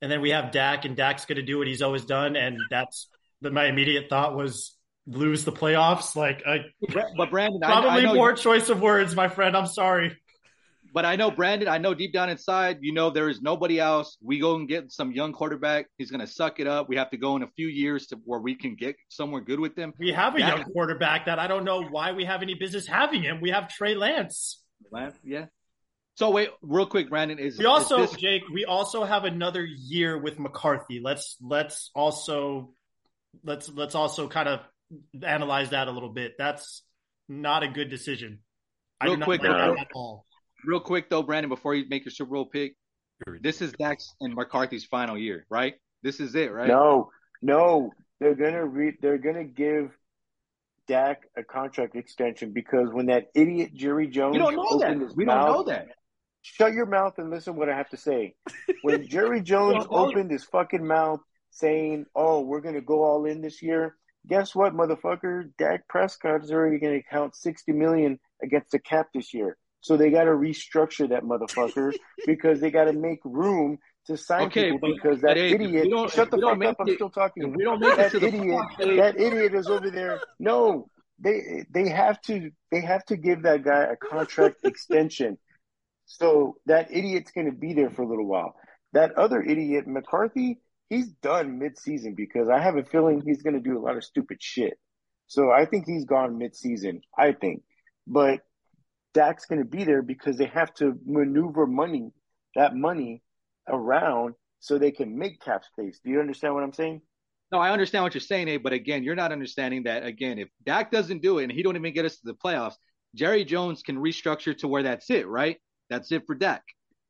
and then we have Dak, and Dak's going to do what he's always done, and that's that. My immediate thought was lose the playoffs. Like, I, but Brandon, I, I probably know poor you- choice of words, my friend. I'm sorry. But I know Brandon. I know deep down inside, you know there is nobody else. We go and get some young quarterback. He's going to suck it up. We have to go in a few years to where we can get somewhere good with them. We have a Dak- young quarterback that I don't know why we have any business having him. We have Trey Lance. Lance, Yeah. So wait, real quick, Brandon is We also, is this- Jake, we also have another year with McCarthy. Let's let's also let's let's also kind of analyze that a little bit. That's not a good decision. I Real not quick, like no. that at all. Real quick though, Brandon, before you make your Super Bowl pick, this is Dax and McCarthy's final year, right? This is it, right? No, no, they're gonna re- they're gonna give Dak a contract extension because when that idiot Jerry Jones we don't know that. his We mouth, don't know that. shut your mouth and listen what I have to say. When Jerry Jones opened his fucking mouth saying, "Oh, we're gonna go all in this year," guess what, motherfucker? Dak Prescott is already gonna count sixty million against the cap this year. So they got to restructure that motherfucker because they got to make room to sign Okay, people because that hey, idiot. Shut the fuck up! I'm still talking. We don't make it that idiot, that idiot is over there. No, they they have to they have to give that guy a contract extension. So that idiot's going to be there for a little while. That other idiot, McCarthy, he's done mid-season because I have a feeling he's going to do a lot of stupid shit. So I think he's gone mid-season. I think, but Dak's going to be there because they have to maneuver money, that money, around so they can make cap space. Do you understand what I'm saying? No, I understand what you're saying, Abe, but again, you're not understanding that again, if Dak doesn't do it and he don't even get us to the playoffs, Jerry Jones can restructure to where that's it, right? That's it for Dak.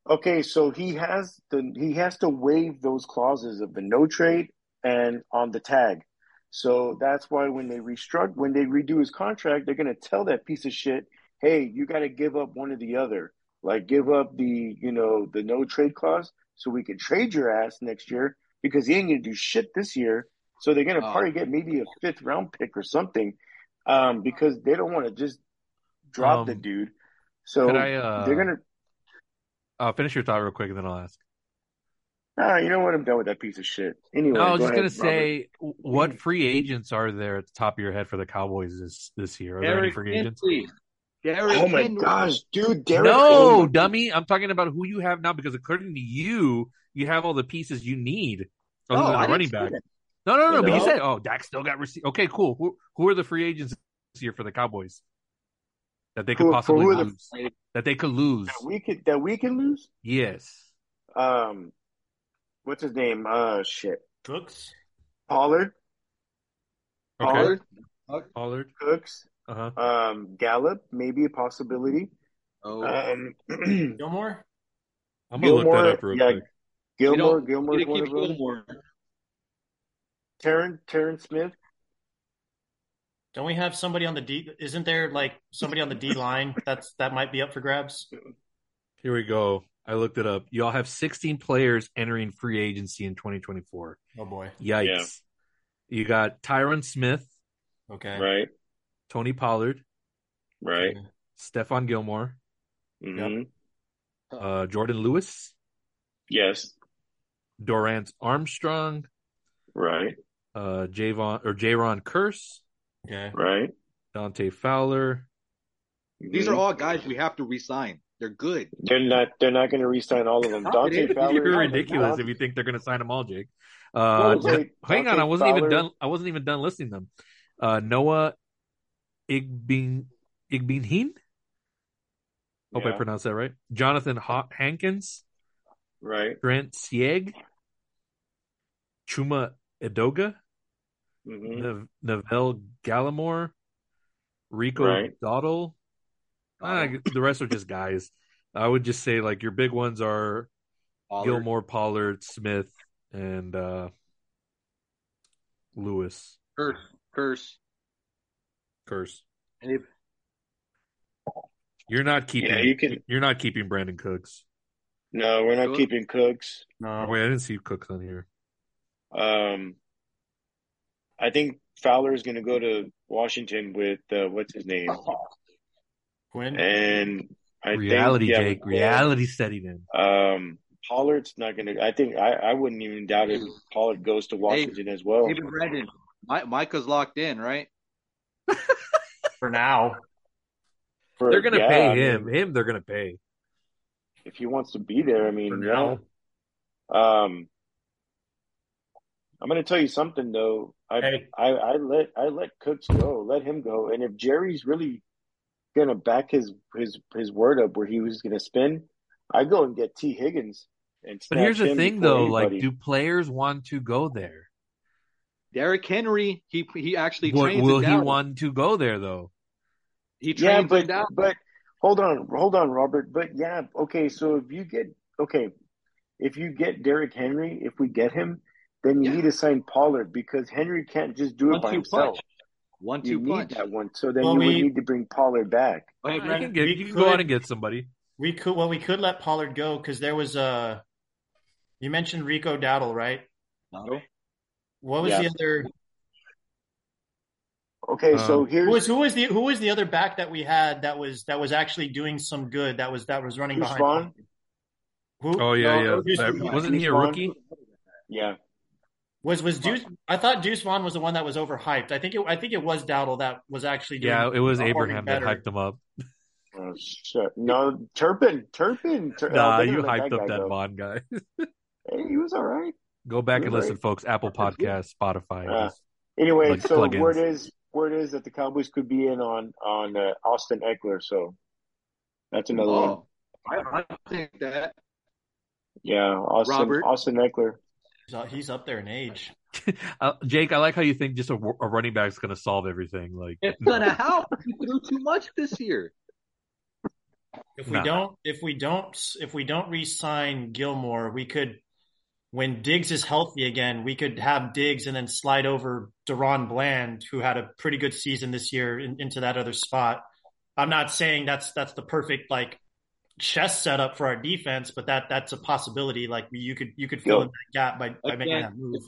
Okay, so he has the he has to waive those clauses of the no trade and on the tag. So that's why when they restruct when they redo his contract, they're gonna tell that piece of shit, hey, you gotta give up one or the other. Like give up the, you know, the no trade clause so we can trade your ass next year because he ain't gonna do shit this year. So they're gonna Oh. probably get maybe a fifth round pick or something. Um, because they don't want to just drop Um, the dude. So could I, uh, they're gonna Uh, finish your thought real quick, and then I'll ask. Ah, you know what? I'm done with that piece of shit. Anyway, No, I was go just gonna ahead, Robert. say, what free agents are there at the top of your head for the Cowboys this this year? Are there any Derrick free agents? Henry. Derrick Oh my Henry. gosh, dude, Derrick. no, Henry. dummy. I'm talking about who you have now because according to you, you have all the pieces you need other No, than didn't running back. No, no, no. You But you know? said, oh, Dak still got received. Okay, cool. Who who are the free agents this year for the Cowboys? that they could Who- possibly who are the- that they could lose. That we could that we can lose. Yes. Um, what's his name? Uh, shit. Cooks. Pollard, Okay. Pollard, Pollard. Cooks, Uh huh. um, Gallup, maybe a possibility. Oh, Um, Gilmore. I'm gonna look that up real yeah, quick. Gilmore, you Gilmore's one of them. Gilmore. Terrence, Terrence Smith. Don't we have somebody on the D? Isn't there like somebody on the D line that's that might be up for grabs? Here we go. I looked it up. Y'all have 16 players entering free agency in 2024. Oh boy. Yikes. Yeah. You got Tyron Smith, Okay. Right, Tony Pollard, right. Stephon Gilmore, hmm uh, Jourdan Lewis, Yes, Dorance Armstrong, right, uh, Javon or Jayron Kearse, Okay. right. Dante Fowler. These are all guys we have to resign. They're good. They're not. They're not going to re-sign all of them. Dante. Fowler. You're ridiculous if you think they're going to sign them all, Jake. Uh, Well, wait, hang on, I wasn't even done. I wasn't even done listing them. Uh, Noah Igbin Igbinoghene. Hope I Yeah, pronounced that right. Jonathan ha- Hankins, right. Trent Sieg, Chuma Edoga, hmm Nev- Neville Gallimore, Rico Right. Dowdle. Ah, the rest are just guys. I would just say like your big ones are Pollard. Gilmore, Pollard, Smith, and uh, Lewis. Kearse, Kearse. Kearse. Abe. You're not keeping. Yeah, you can. You're not keeping Brandin Cooks. No, we're not Cook? keeping Cooks. No. Wait, I didn't see Cooks on here. Um, I think Fowler is going to go to Washington with uh, what's his name, Quinn. and I reality, think, yeah, Jake. with, Reality setting in. Um, Pollard's not going to. I think I, I wouldn't even doubt it. Pollard goes to Washington as well. Even Brandon. Mi- Micah's locked in, right? For now. For- They're gonna yeah, pay I mean, him. Him, they're gonna pay. if he wants to be there. I mean, now. yeah. Um, I'm going to tell you something though. I, Hey. I I let I let Cooks go. Let him go. And if Jerry's really going to back his his his word up where he was going to spin, I go and get Tee Higgins. And But here's the thing, before though. Like, do players want to go there? Derrick Henry, he he actually What, trains will in he Dallas. want to go there, though? He Yeah, trains but in but hold on, hold on, Robert. But yeah, okay. So if you get okay, if you get Derrick Henry, if we get him, then you Yeah. need to sign Pollard because Henry can't just do it by two himself. punch. One You two need punch. that one. So then Well, you we- would need to bring Pollard back. Hey, You can get. we You can go out and get somebody. We could well we could let Pollard go because there was a. you mentioned Rico Dowdle, right? no. What was Yeah. the other Okay, so Um, here's who was who was the who was the other back that we had that was that was actually doing some good that was that was running Deuce behind Vaughn? Who Oh yeah, No, yeah. Deuce Uh, wasn't he a Deuce Vaughn? rookie? yeah. was was Deuce I thought Deuce Vaughn was the one that was overhyped. I think it I think it was Dowdle that was actually doing Yeah, it was performing Abraham that better. hyped him up. Oh, shit. No, Turpin, Turpin. Tur- Nah, oh, you didn't let hyped up guy that go. Vaughn guy. Hey, he was all right. Go back You're and listen, folks. Apple Podcast, Spotify. Uh, Anyway, Plug- so plugins. word is word is that the Cowboys could be in on on uh, Austin Ekeler. So that's another one. Oh, I, I think that. Yeah, Austin Robert? Austin Ekeler. He's up- there in age. Uh, Jake, I like how you think just a, a running back's going to solve everything. Like, It's no. gonna help. He threw too much this year. If we Nah. don't, if we don't, if we don't re-sign Gilmore, we could, when Diggs is healthy again, we could have Diggs and then slide over DaRon Bland, who had a pretty good season this year, in, into that other spot. I'm not saying that's that's the perfect like chess setup for our defense, but that that's a possibility. Like you could you could fill Yo. in that gap by by making that move.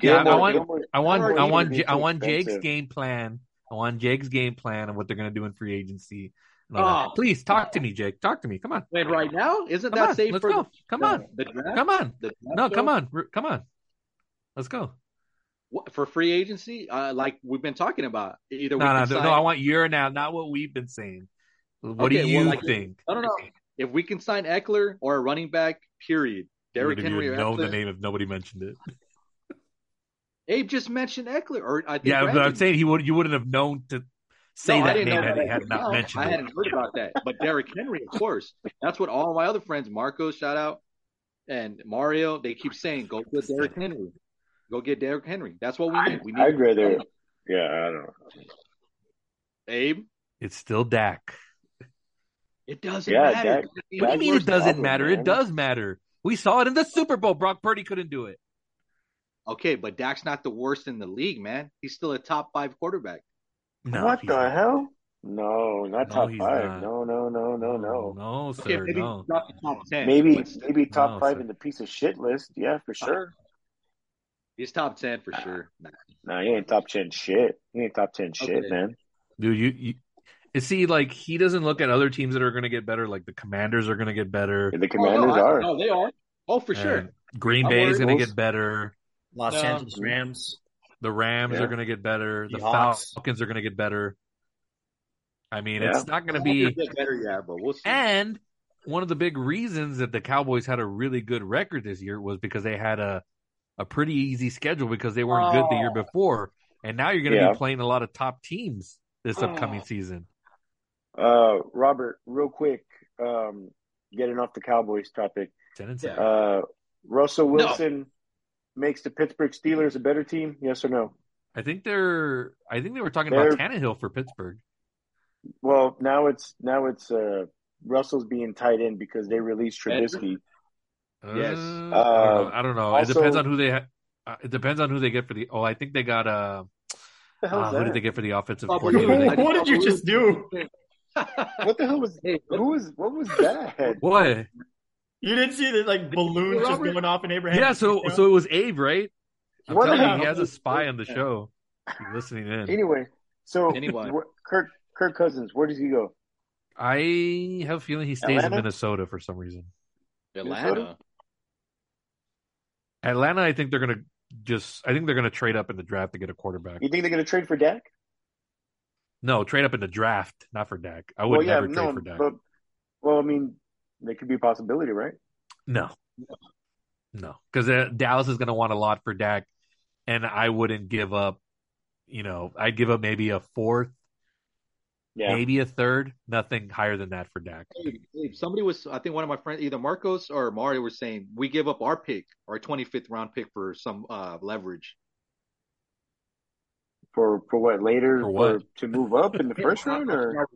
Yeah, I want- Gilmore- I want, Gilmore I want, to be J- I want Jake's game plan. I want Jake's game plan and what they're going to do in free agency. And all that. Oh. Please talk to me, Jake. Talk to me. Come on. wait, right now, isn't Come that on. safe Let's for go. the, Come the- on. the? Come on. No, come on. Come on. Let's go. What, for free agency, uh, like we've been talking about, either we No, no, sign, no. I want your now, not what we've been saying. What Okay, do you well, like- think? I don't know if we can sign Ekeler or a running back. Period. Derrick you would have Henry or known the name if nobody mentioned it. Abe just mentioned Ekeler, or I think Yeah, but I'm saying he would. You wouldn't have known to say No, that name that he had I- not no, mentioned I it. hadn't heard about that. But Derrick Henry, of course. That's what all my other friends, Marco, shout out, and Mario, they keep saying, go get Derrick Henry. Go get Derrick Henry. That's what we need. We need I'd rather. Yeah, I don't know. Abe. It's still Dak. It doesn't Yeah, matter. Dak- What do you mean it doesn't problem, matter? man. It does matter. We saw it in the Super Bowl. Brock Purdy couldn't do it. Okay, but Dak's not the worst in the league, man. He's still a top five quarterback. No, what the not. hell? No, not No, top five. not. No, no, no, no, no. no, Okay, maybe no. not the top ten. Maybe, maybe top No, five sir. in the piece of shit list. Yeah, for uh, sure. he's top ten for sure. Nah. Nah, he ain't top ten shit. He ain't top ten shit, Okay. man. Dude, you, you, you see, like he doesn't look at other teams that are going to get better. Like the Commanders are going to get better. The Commanders oh, no, I- are. No, they are. Oh, for sure. Green I'm Bay is going to get better. Los No. Angeles Rams. The Rams Yeah. are going to get better. The Seahawks. Falcons are going to get better. I mean, Yeah. it's not going to be. better, yeah, but we'll see. And one of the big reasons that the Cowboys had a really good record this year was because they had a a pretty easy schedule because they weren't good the year before, and now you're going to Yeah. be playing a lot of top teams this upcoming season. Uh, Robert, real quick, um, getting off the Cowboys topic. Ten and Yeah. seven. Uh, Russell Wilson makes the Pittsburgh Steelers a better team. Yes or no? I think they're. I think they were talking They're- about Tannehill for Pittsburgh. Well, now it's now it's uh, Russell's being tied in because they released Trubisky. Yes. Uh, I don't know. Uh, I don't know. also- it depends on who they. Ha- uh, it depends on who they get for the. Oh, I think they got. Uh, What the hell uh who did they get for the offensive Oh, coordinator? you- what did you just do? What the hell was? Hey, Who was? What was that? What? You didn't see the like balloons just going off in Abraham? Yeah. So so it was Abe, right? I'm What telling you, he has a spy on the show. He's listening in. Anyway, so Anyway. Kirk Kirk Cousins, where does he go? I have a feeling he stays Atlanta? in Minnesota for some reason. Atlanta. Atlanta, I think they're gonna just. I think they're gonna trade up in the draft to get a quarterback. You think they're going to trade for Dak? No, trade up in the draft, not for Dak. I would well, yeah, never trade no, for Dak. but well, I mean, there could be a possibility, right? No, no, because uh, Dallas is going to want a lot for Dak, and I wouldn't give up. You know, I'd give up maybe a fourth, Yeah, maybe a third, nothing higher than that for Dak. Hey, hey, somebody was, I think one of my friends, either Marcos or Mario, were saying we give up our pick, our 25th round pick for some uh, leverage. for for what later For what? to move up in the first round or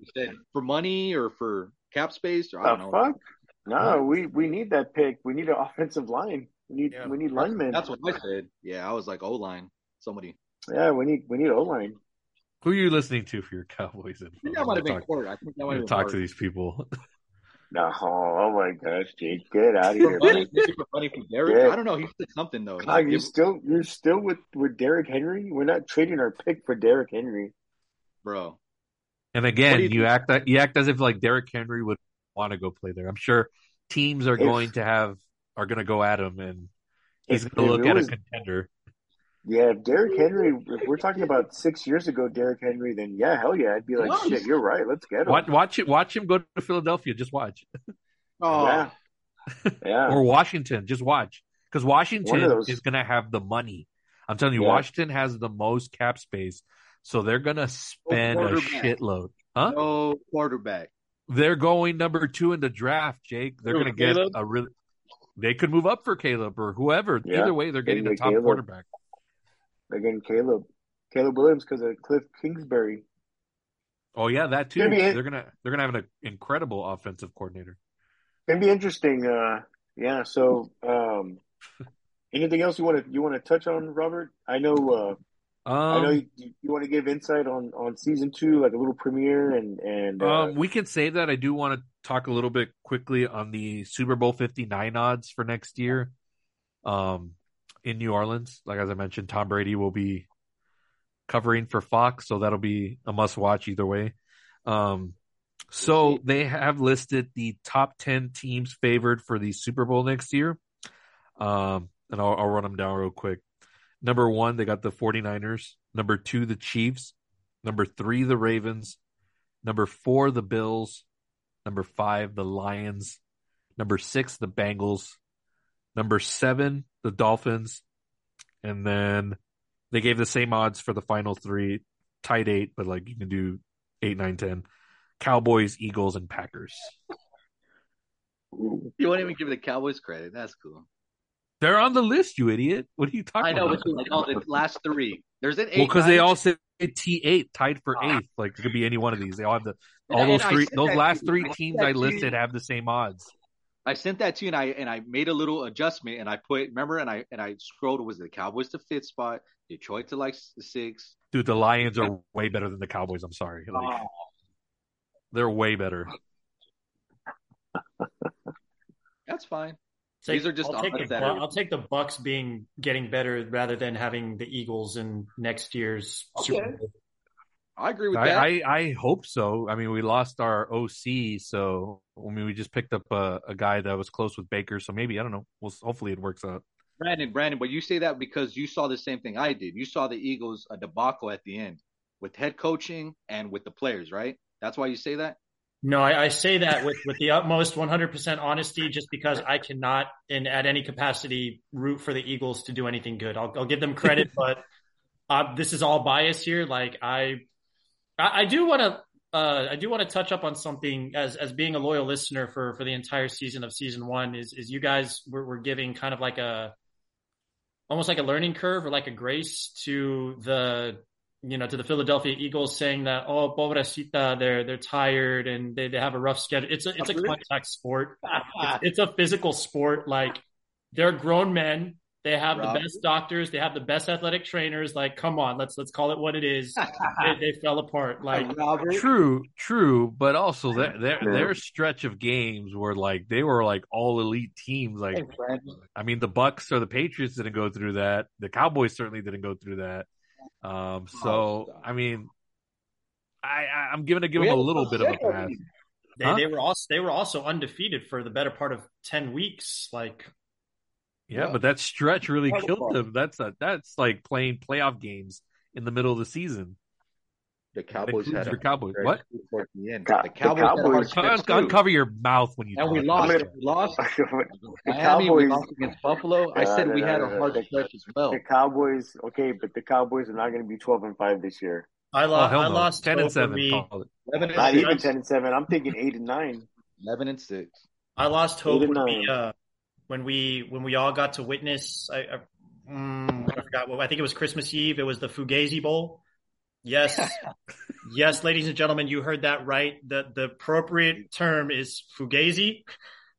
for money or for cap space or I don't know. fuck? No, we we need that pick. We need an offensive line. We need Yeah. we need linemen. That's what I said. Yeah, I was like O line. Somebody. yeah, we need we need O line. Who are you listening to for your Cowboys? I think that might have been court. I think that might have been talk to Court. these people. No, oh my gosh, Jake, get out of here. Money, man. maybe for for Derrick. Yeah. I don't know. He said something though. God, you're still you're still with with Derrick Henry. We're not trading our pick for Derrick Henry. bro. And again, you you, act that you act as if like Derrick Henry would want to go play there. I'm sure teams are If- going to have are going to go at him, and he's going to look it at was- a contender. Yeah, if Derrick Henry. If we're talking about six years ago, Derrick Henry, then yeah, hell yeah, I'd be like, No, shit, you're right. Let's get him. Watch, watch it. Watch him go to Philadelphia. Just watch, Oh, Yeah, yeah. or Washington. Just watch, because Washington those. is going to have the money. I'm telling you, Yeah. Washington has the most cap space, so they're going to spend a shitload. Huh? no quarterback. They're going number two in the draft, Jake. They're going to get Caleb? a really. They could move up for Caleb or whoever. Yeah, Either way, they're getting they the top Caleb. quarterback. Again, Caleb, Caleb Williams because of Cliff Kingsbury. Oh yeah, that too. They're gonna they're gonna have an incredible offensive coordinator. It'd be interesting. Uh, yeah. So, um, anything else you want to you want to touch on, Robert? I know. Uh, I know Um, you, you want to give insight on on season two, like a little premiere, and and uh, um, we can save that. I do want to talk a little bit quickly on the Super Bowl Fifty Nine odds for next year. Um, in New Orleans, like as I mentioned, Tom Brady will be covering for Fox, so that'll be a must watch either way. Um, so they have listed the top 10 teams favored for the Super Bowl next year. Um, and I'll, I'll run them down real quick. Number one, they got the 49ers. Number two, the Chiefs. Number three, the Ravens. Number four, the Bills. Number five, the Lions. Number six, the Bengals. Number seven, the Dolphins. And then they gave the same odds for the final three, tied eight, but like you can do eight, nine, ten. Cowboys, Eagles, and Packers. You won't even give the Cowboys credit. That's cool. They're on the list, you idiot. What are you talking about? I know, about? but like all the last three. There's an eight. well, because they all say T eight tied for Ah. eighth. Like it could be any one of these. They all have the all And those three those last three I teams I listed have the same odds. I sent that to you and I and I made a little adjustment and I put remember and I and I scrolled was the Cowboys to fifth spot, Detroit to like six. Dude, the Lions are way better than the Cowboys. I'm sorry. Like, they're way better. That's fine. Take- These are just I'll take, the, that Bu- are- I'll take the Bucks being getting better rather than having the Eagles in next year's Super Bowl. I agree with that. I, I I hope so. I mean, we lost our OC, so I mean, we just picked up a, a guy that was close with Baker. So maybe I don't know. We'll hopefully it works out. Brandon, Brandon, but you say that because you saw the same thing I did. You saw the Eagles a debacle at the end with head coaching and with the players, right? That's why you say that. No, I, I say that with, with the utmost 100% honesty, just because I cannot, in at any capacity, root for the Eagles to do anything good. I'll, I'll give them credit, but uh, this is all bias here. Like I, I, I do want to, uh, I do want to touch up on something as as being a loyal listener for for the entire season of season one. Is is you guys were, were giving kind of like a, almost like a learning curve or like a grace to the you know, to the Philadelphia Eagles saying that, oh, pobrecita, they're, they're tired and they, they have a rough schedule. It's a, it's a oh, contact sport. It's, it's a physical sport. Like they're grown men. They have Rob. the best doctors. They have the best athletic trainers. Like, come on, let's, let's call it what it is. they, they fell apart. Like, Robert, True, true, but also their their, their stretch of games were like they were like all elite teams. Like I mean, the Bucks or the Patriots didn't go through that. The Cowboys certainly didn't go through that. Um, so I mean, I, I I'm giving to give We them a little bit of a pass. they, Huh? they were also, they were also undefeated for the better part of 10 weeks. Like, Yeah, Yeah. but that stretch really Part killed them. That's a, that's like playing playoff games in the middle of the season. The Cowboys includes had a Cowboys. What? the end. Ca- The the Cowboys, had a hard Cowboys- Un- uncover your mouth when you and we talk. lost. gonna- We lost. the Miami, we Cowboys, lost against Buffalo. I said No, we no, had no, a hard The- stretch as well. the Cowboys. Okay, but the Cowboys are not going to be twelve and five this year. I, Oh lost. hell I no! lost ten and seven. when we- call it. 11 and Not six. even ten and seven. I'm thinking eight and nine. 11 and 6. I lost hope when we, uh, when we when we all got to witness. I, I, mm, I forgot. Well, I think it was Christmas Eve. It was the Fugazi Bowl. Yes, yes, ladies and gentlemen, you heard that right. The the appropriate term is Fugazi.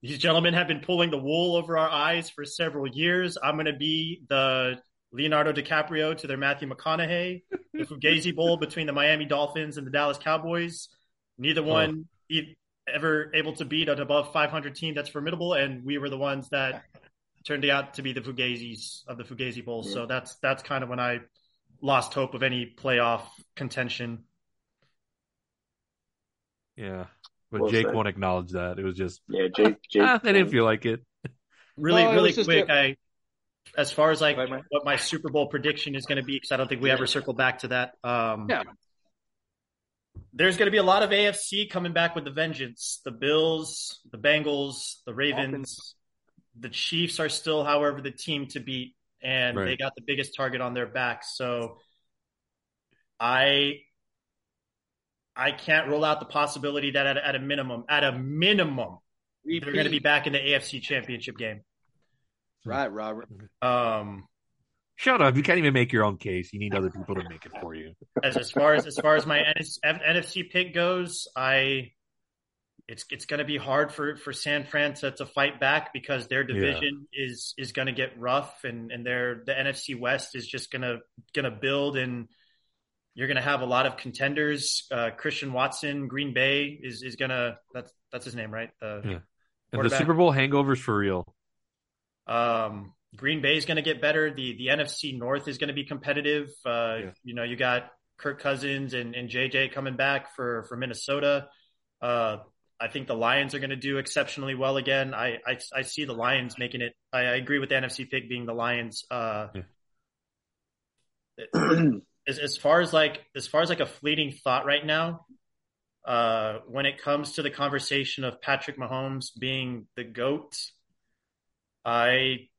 These gentlemen have been pulling the wool over our eyes for several years. I'm going to be the Leonardo DiCaprio to their Matthew McConaughey. The Fugazi Bowl between the Miami Dolphins and the Dallas Cowboys. Neither one e- ever able to beat an above 500 team that's formidable, and we were the ones that turned out to be the Fugazis of the Fugazi Bowl. So that's that's kind of when I lost hope of any playoff contention. Yeah, but Well Jake said. won't acknowledge that. It was just Yeah, Jake. Jake ah, they didn't feel like it. Really, No, really was just quick. a- I, as far as like Right, right. what my Super Bowl prediction is going to be, because I don't think we ever circle back to that. Um, Yeah. There's going to be a lot of AFC coming back with the vengeance. The Bills, the Bengals, the Ravens, the Chiefs are still, however, the team to beat, and Right. they got the biggest target on their back. So, I, I can't rule out the possibility that at, at a minimum, at a minimum, they're going to be back in the AFC Championship game. Right, Robert. Um, Shut up! You can't even make your own case. You need other people to make it for you. as as far as as far as my NS NFC pick goes, I it's it's going to be hard for for San Fran to, to fight back because their division is is going to get rough and and their the NFC West is just going to going to build and you're going to have a lot of contenders. Uh, Christian Watson, Green Bay is is going to that's that's his name, right? Uh, Yeah. And the Super Bowl hangovers for real. Um, Green Bay is going to get better. The the NFC North is going to be competitive. Uh, Yeah. You know, you got Kirk Cousins and, and JJ coming back for for Minnesota. Uh, I think the Lions are going to do exceptionally well again. I, I I see the Lions making it. I, I agree with the NFC pick being the Lions. Uh, as as far as like as far as like a fleeting thought right now, uh, when it comes to the conversation of Patrick Mahomes being the goat, I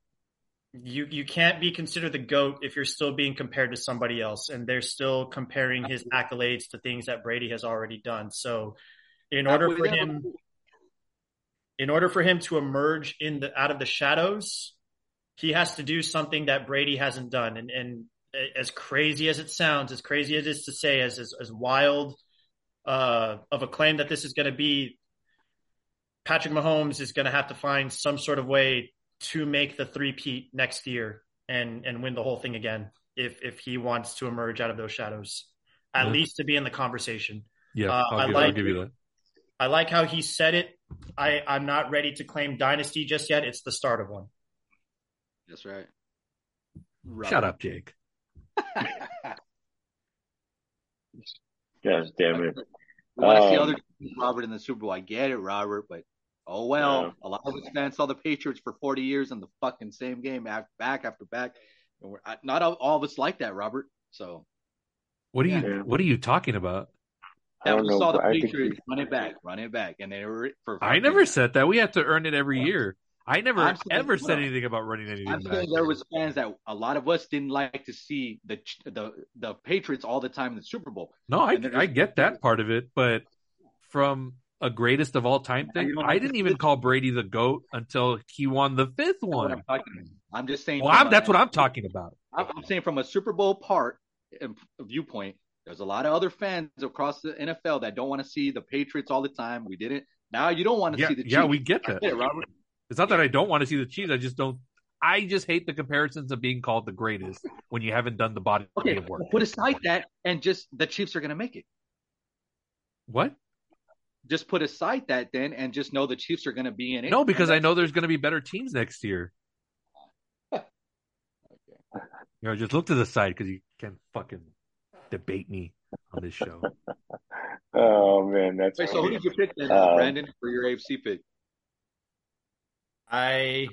you you can't be considered the goat if you're still being compared to somebody else, and they're still comparing his accolades to things that Brady has already done. So, in order for him, in order for him to emerge in the out of the shadows, he has to do something that Brady hasn't done. And and as crazy as it sounds, as crazy as it is to say, as as, as wild uh, of a claim that this is going to be, Patrick Mahomes is going to have to find some sort of way to make the three-peat next year and and win the whole thing again if if he wants to emerge out of those shadows, at yeah. least to be in the conversation. Yeah, uh, I'll, give, like, I'll give you that. I like how he said it. I I'm not ready to claim dynasty just yet. It's the start of one. That's right. Shut up, Jake. Gosh damn it. I want to um, see other Robert in the Super Bowl. I get it, Robert, but Oh well, yeah. a lot of us fans saw the Patriots for 40 years in the fucking same game, back after back. And we're not all, all of us like that, Robert. So, what are you. What are you talking about? I we saw the Patriots run it back, run it back, and they were. For I never said that. We have to earn it every year. I never saying, ever said anything about running anything I'm back. There was fans that a lot of us didn't like to see the the the Patriots all the time in the Super Bowl. No, I I get that part of it, but from a greatest of all time thing. I didn't even call Brady the goat until he won the fifth one. I'm just saying. Well, I'm, that's what I'm talking about. I'm saying from a Super Bowl part viewpoint. There's a lot of other fans across the NFL that don't want to see the Patriots all the time. We didn't. Now you don't want to yeah, see the Chiefs. Yeah, we get that. It, Robert. It's not that I don't want to see the Chiefs. I just don't. I just hate the comparisons of being called the greatest when you haven't done the body okay, work. Put aside that, and just the Chiefs are going to make it. What? just put aside that then and just know the Chiefs are going to be in it. No, because I know there's going to be better teams next year. okay. You know, just look to the side because you can't fucking debate me on this show. oh man, that's Wait, so who did you pick then, uh, Brandon, for your AFC pick? I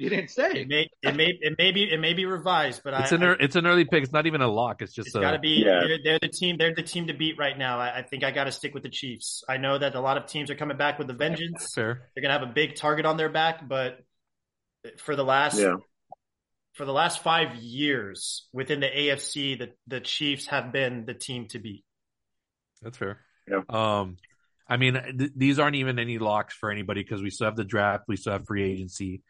you didn't say it. May it may it may be it may be revised, but it's I, an I, it's an early pick. It's not even a lock. It's just it's got to be. Yeah. They're, they're, the team. They're the team to beat right now. I, I think I got to stick with the Chiefs. I know that a lot of teams are coming back with a vengeance. Fair. They're gonna have a big target on their back, but for the last yeah. For the last five years within the AFC, the the Chiefs have been the team to beat. That's fair. Yeah. Um, I mean, th- these aren't even any locks for anybody because we still have the draft, we still have free agency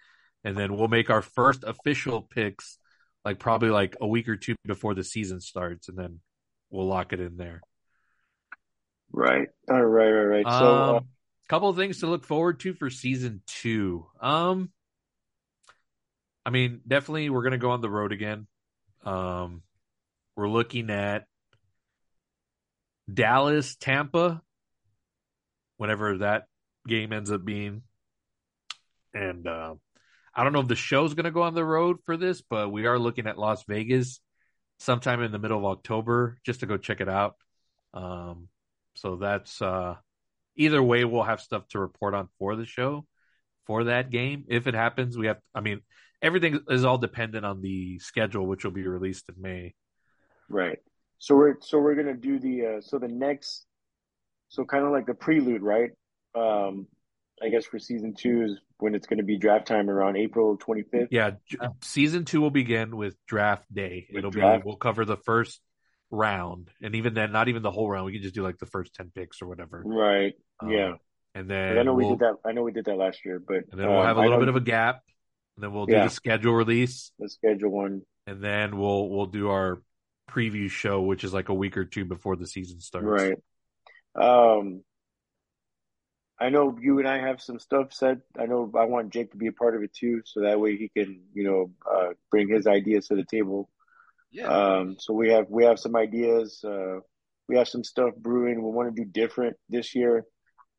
and then we'll make our first official picks like probably like a week or two before the season starts, and then we'll lock it in there. Right. All right. Right. Right. So, um, uh, couple of things to look forward to for season two. Um, I mean, definitely we're gonna go on the road again. Um, we're looking at Dallas, Tampa, whenever that game ends up being, and uh, I don't know if the show's going to go on the road for this, but we are looking at Las Vegas sometime in the middle of October just to go check it out. Um, so that's uh, either way, we'll have stuff to report on for the show for that game. If it happens, we have, I mean, everything is all dependent on the schedule, which will be released in May. Right. So we're, so we're going to do the, uh, so the next, so kind of like the prelude, right? Um, I guess for season two is when it's going to be draft time around April 25th. Yeah, season two will begin with draft day. With It'll draft. be we'll cover the first round, and even then, not even the whole round. We can just do like the first ten picks or whatever. Right. Um, yeah. And then I know we'll, we did that. I know we did that last year, but and then we'll um, have a little bit of a gap. And then we'll do yeah. the schedule release. The schedule one. And then we'll we'll do our preview show, which is like a week or two before the season starts. Right. Um, I know you and I have some stuff said. I know I want Jake to be a part of it too, so that way he can, you know, uh, bring his ideas to the table. Yeah. Um, so we have we have some ideas. Uh, we have some stuff brewing. We want to do different this year.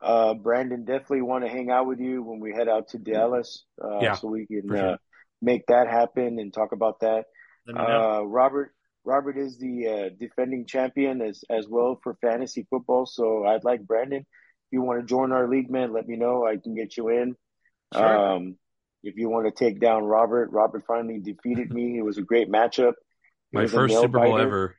Uh, Brandon definitely want to hang out with you when we head out to Dallas, uh, yeah, so we can uh, make that happen and talk about that. Uh, Robert Robert is the uh, defending champion as as well for fantasy football. So I'd like Brandon if you want to join our league, man, let me know. I can get you in. Sure. Um, if you want to take down Robert, Robert finally defeated me. It was a great matchup. It My first Super Bowl ever.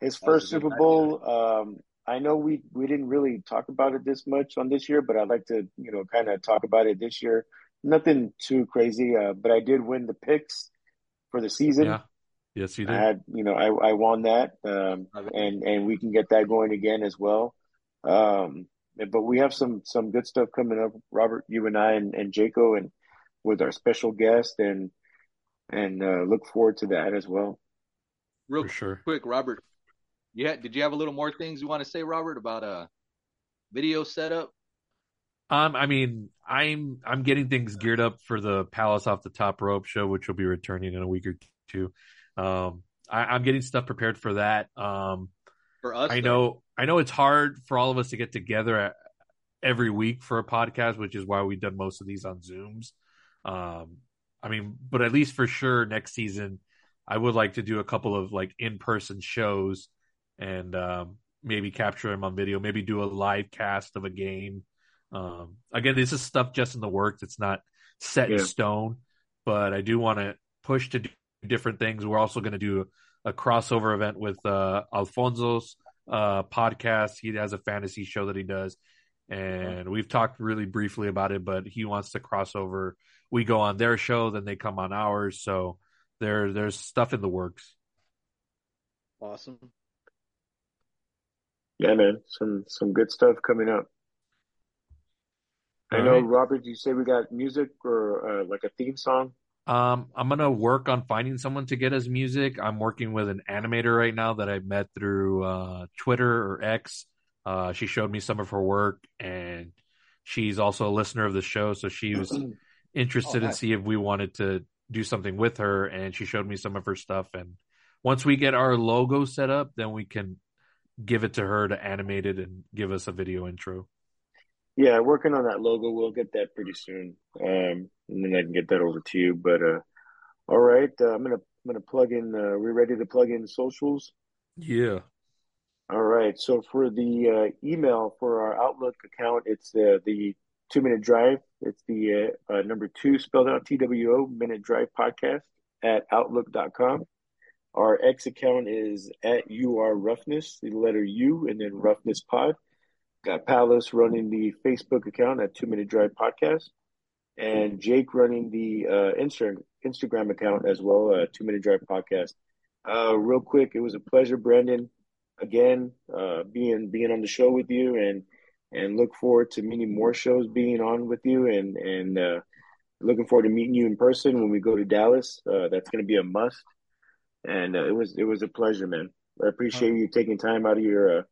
His first Super Bowl. Um, I know we we didn't really talk about it this much on this year, but I'd like to you know kind of talk about it this year. nothing too crazy, uh, but I did win the picks for the season. Yeah. Yes, you did. I had, you know, I, I won that, um, and and we can get that going again as well. Um, but we have some some good stuff coming up, Robert, you and I, and, and Jaco, and with our special guest, and and uh, look forward to that as well. Real For sure. quick, Robert. Yeah, did you have a little more things you want to say, Robert, about uh video setup? Um, I mean, I'm I'm getting things geared up for the Palace off the top rope show, which will be returning in a week or two. Um, I, am getting stuff prepared for that. Um, for us, I know I know it's hard for all of us to get together every week for a podcast, which is why we've done most of these on Zooms. Um, I mean, but at least for sure next season, I would like to do a couple of like in person shows and um, maybe capture them on video, maybe do a live cast of a game. Um, again, this is stuff just in the works. It's not set yeah. in stone, but I do want to push to do different things. We're also going to do a, a, crossover event with uh, Alfonso's uh, podcast. He has a fantasy show that he does, and we've talked really briefly about it. But he wants to cross over. We go on their show, then they come on ours. So there, there's stuff in the works. Awesome. Yeah, man, some some good stuff coming up. I know, right. Robert. You say we got music or uh, like a theme song. Um, I'm gonna work on finding someone to get us music. I'm working with an animator right now that I met through uh, Twitter or X. Uh, she showed me some of her work, and she's also a listener of the show, so she was interested oh, in see if we wanted to do something with her. And she showed me some of her stuff. And once we get our logo set up, then we can give it to her to animate it and give us a video intro. Yeah, working on that logo. We'll get that pretty soon, um, and then I can get that over to you. But uh, all right, uh, I'm gonna I'm gonna plug in. Uh, we ready to plug in socials? Yeah. All right. So for the uh, email for our Outlook account, it's uh, the two minute drive. It's the uh, uh, number two spelled out T W O minute drive podcast at outlook.com. Our X account is at UR Roughness, the letter U, and then Roughness Pod. Got Palace running the Facebook account at Two Minute Drive Podcast, and Jake running the uh, Instagram Instagram account as well, uh, Two Minute Drive Podcast. Uh, real quick, it was a pleasure, Brandon, again uh, being being on the show with you, and and look forward to many more shows being on with you, and and uh, looking forward to meeting you in person when we go to Dallas. Uh, that's going to be a must and uh, it was it was a pleasure, man. I appreciate you taking time out of your uh,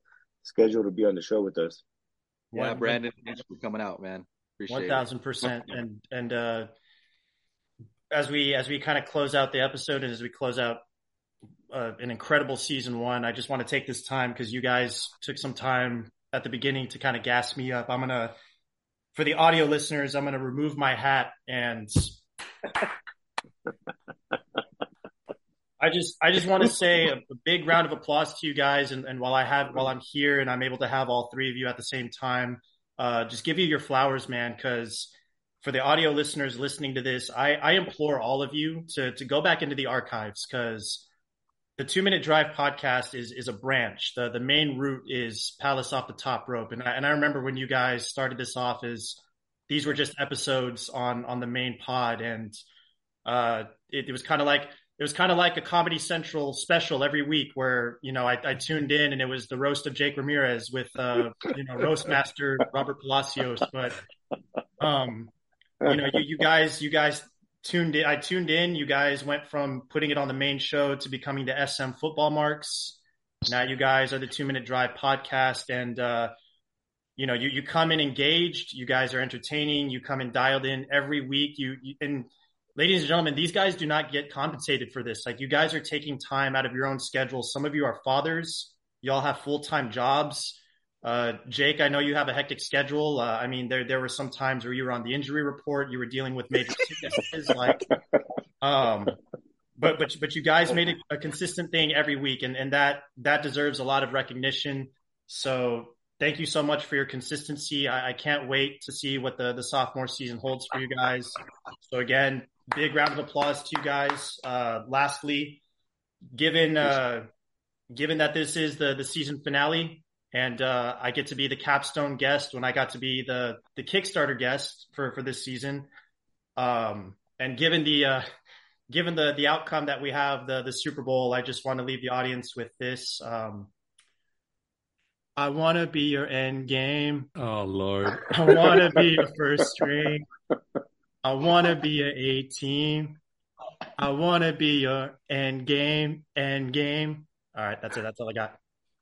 schedule to be on the show with us. Yeah, Brandon, thanks for coming out, man. Appreciate One thousand percent, and and uh, as we as we kind of close out the episode and as we close out uh, an incredible season one, I just want to take this time because you guys took some time at the beginning to kind of gas me up. I'm gonna, for the audio listeners, I'm gonna remove my hat and. I just I just want to say a, big round of applause to you guys, and, and while I have while I'm here and I'm able to have all three of you at the same time, uh, just give you your flowers, man. Because for the audio listeners listening to this, I, I implore all of you to to go back into the archives because the Two Minute Drive podcast is is a branch. the The main route is Palace off the top rope, and I, and I remember when you guys started this off as these were just episodes on on the main pod, and uh, it, it was kind of like it was kind of like a Comedy Central special every week where, you know, I, I, tuned in and it was the roast of Jake Ramirez with, uh, you know, roast master Robert Palacios. But, um, you know, you, you guys, you guys tuned in. I tuned in. You guys went from putting it on the main show to becoming the SM football marks. Now you guys are the two minute drive podcast and, uh, you know, you, you come in engaged. You guys are entertaining. You come in dialed in every week. You, you and, ladies and gentlemen, these guys do not get compensated for this. Like you guys are taking time out of your own schedule. Some of you are fathers. Y'all have full time jobs. Uh, Jake, I know you have a hectic schedule. Uh, I mean, there there were some times where you were on the injury report, you were dealing with major sicknesses, like, um, but but but you guys made it a consistent thing every week, and and that that deserves a lot of recognition. So thank you so much for your consistency. I, I can't wait to see what the the sophomore season holds for you guys. So again, big round of applause to you guys. Uh, lastly, given uh, given that this is the the season finale, and uh, I get to be the capstone guest when I got to be the the Kickstarter guest for for this season. Um, and given the uh, given the the outcome that we have the the Super Bowl, I just want to leave the audience with this. Um, I want to be your end game. Oh Lord. I want to be your first string. I want to be your 18. I want to be your end game, end game. All right, that's it. That's all I got.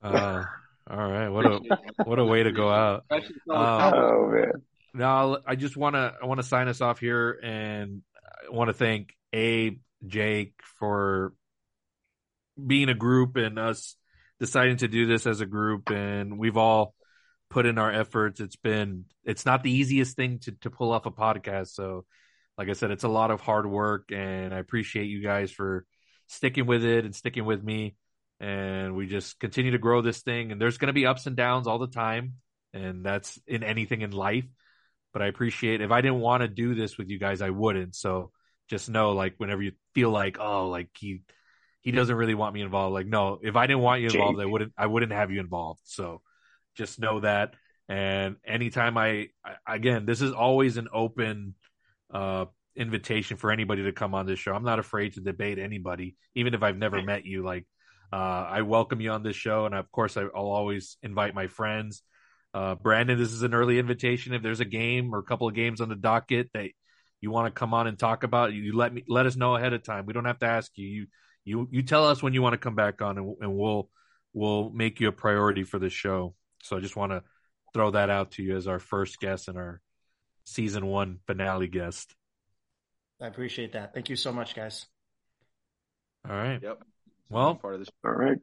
Uh, all right. What a what a way to go out. Um, Oh man. No, I just want to I want to sign us off here, and I want to thank Abe, Jake for being a group and us deciding to do this as a group, and we've all put in our efforts. It's been it's not the easiest thing to to pull off a podcast, so like I said, it's a lot of hard work, and I appreciate you guys for sticking with it and sticking with me. And we just continue to grow this thing, and there's going to be ups and downs all the time, and that's in anything in life but I appreciate if I didn't want to do this with you guys, I wouldn't. So just know, like, whenever you feel like, oh, like he he doesn't really want me involved, like, no, if I didn't want you involved, I wouldn't I wouldn't have you involved. So just know that. And anytime I, I again, this is always an open uh invitation for anybody to come on this show. I'm not afraid to debate anybody, even if I've never met you. Like, uh, I welcome you on this show, and of course, I'll always invite my friends. Uh, Brandon, this is an early invitation. If there's a game or a couple of games on the docket that you want to come on and talk about, you let me let us know ahead of time. We don't have to ask you. You you you tell us when you want to come back on, and, and we'll we'll make you a priority for this show. So I just want to throw that out to you as our first guest and our season one finale guest. I appreciate that. Thank you so much, guys. All right. Yep. Well, part of this. All right.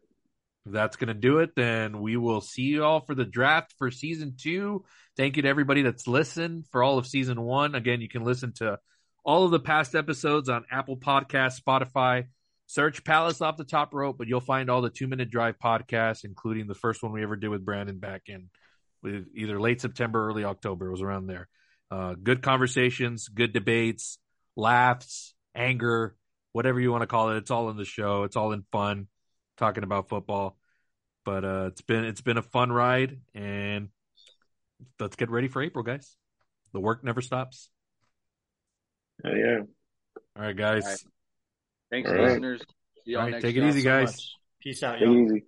If that's going to do it, then we will see you all for the draft for season two. Thank you to everybody that's listened for all of season one. Again, you can listen to all of the past episodes on Apple Podcasts, Spotify. Search Palace off the top rope, but you'll find all the two minute drive podcasts, including the first one we ever did with Brandon back in with either late September, early October. It was around there. Uh, good conversations, good debates, laughs, anger, whatever you want to call it. It's all in the show. It's all in fun talking about football. But uh, it's been it's been a fun ride, and let's get ready for April, guys. The work never stops. Uh, yeah. All right, guys. All right. Thanks, All right. listeners. See y'all All right, next take it easy, So guys. much. Peace out, Take y'all. it easy.